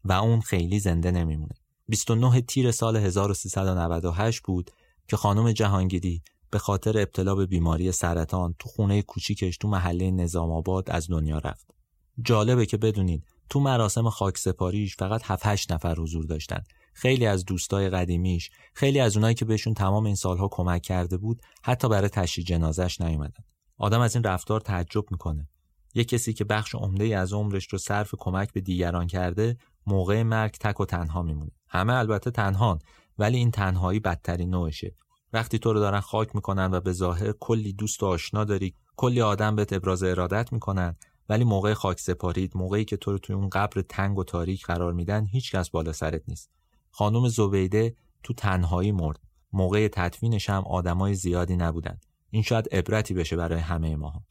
و اون خیلی زنده نمیمونه. 29 تیر سال 1398 بود که خانم جهانگیری به خاطر ابتلا به بیماری سرطان تو خونه کوچیکش تو محله نظام آباد از دنیا رفت. جالبه که بدونید تو مراسم خاک سپاریش فقط 7 8 نفر حضور داشتن خیلی از دوستای قدیمیش خیلی از اونایی که بهشون تمام این سالها کمک کرده بود حتی برای تشییع جنازش نیومدن. آدم از این رفتار تعجب می‌کنه. یه کسی که بخش عمده از عمرش رو صرف کمک به دیگران کرده موقع مرگ تک و تنها میمونه. همه البته تنهان ولی این تنهایی بدترین نوعشه. وقتی تو رو دارن خاک می‌کنن و به ظاهر کلی دوست و آشنا داری کلی آدم بهت ابراز ارادت می‌کنن ولی موقع خاک سپارید موقعی که تو رو توی اون قبر تنگ و تاریک قرار میدن هیچکس بالا سرت نیست. خانم زبیده تو تنهایی مرد. موقع تدفینش هم آدمای زیادی نبودن. این شاید عبرتی بشه برای همه ماها.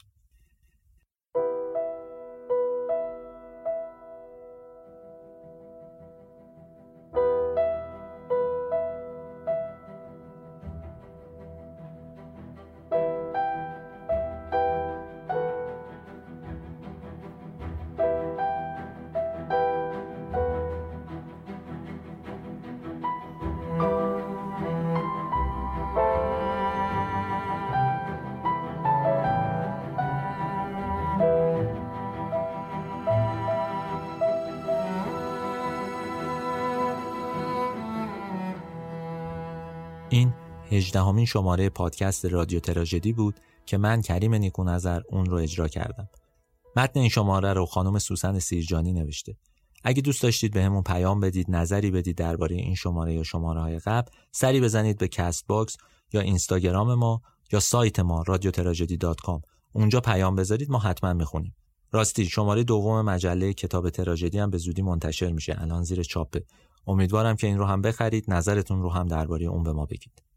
هجدهمین شماره پادکست رادیو تراژدی بود که من کریم نیکو نظر اون رو اجرا کردم. متن این شماره رو خانم سوسن سیرجانی نوشته. اگه دوست داشتید بهمون پیام بدید نظری بدید درباره این شماره یا شماره های قبل سری بزنید به کست باکس یا اینستاگرام ما یا سایت ما رادیو اونجا پیام بذارید ما حتما می‌خونیم. راستی شماره دوم مجله کتاب تراژدی هم به زودی منتشر میشه. الان زیر چاپه. امیدوارم که این رو هم بخرید نظرتون رو هم درباره اون به ما بگید.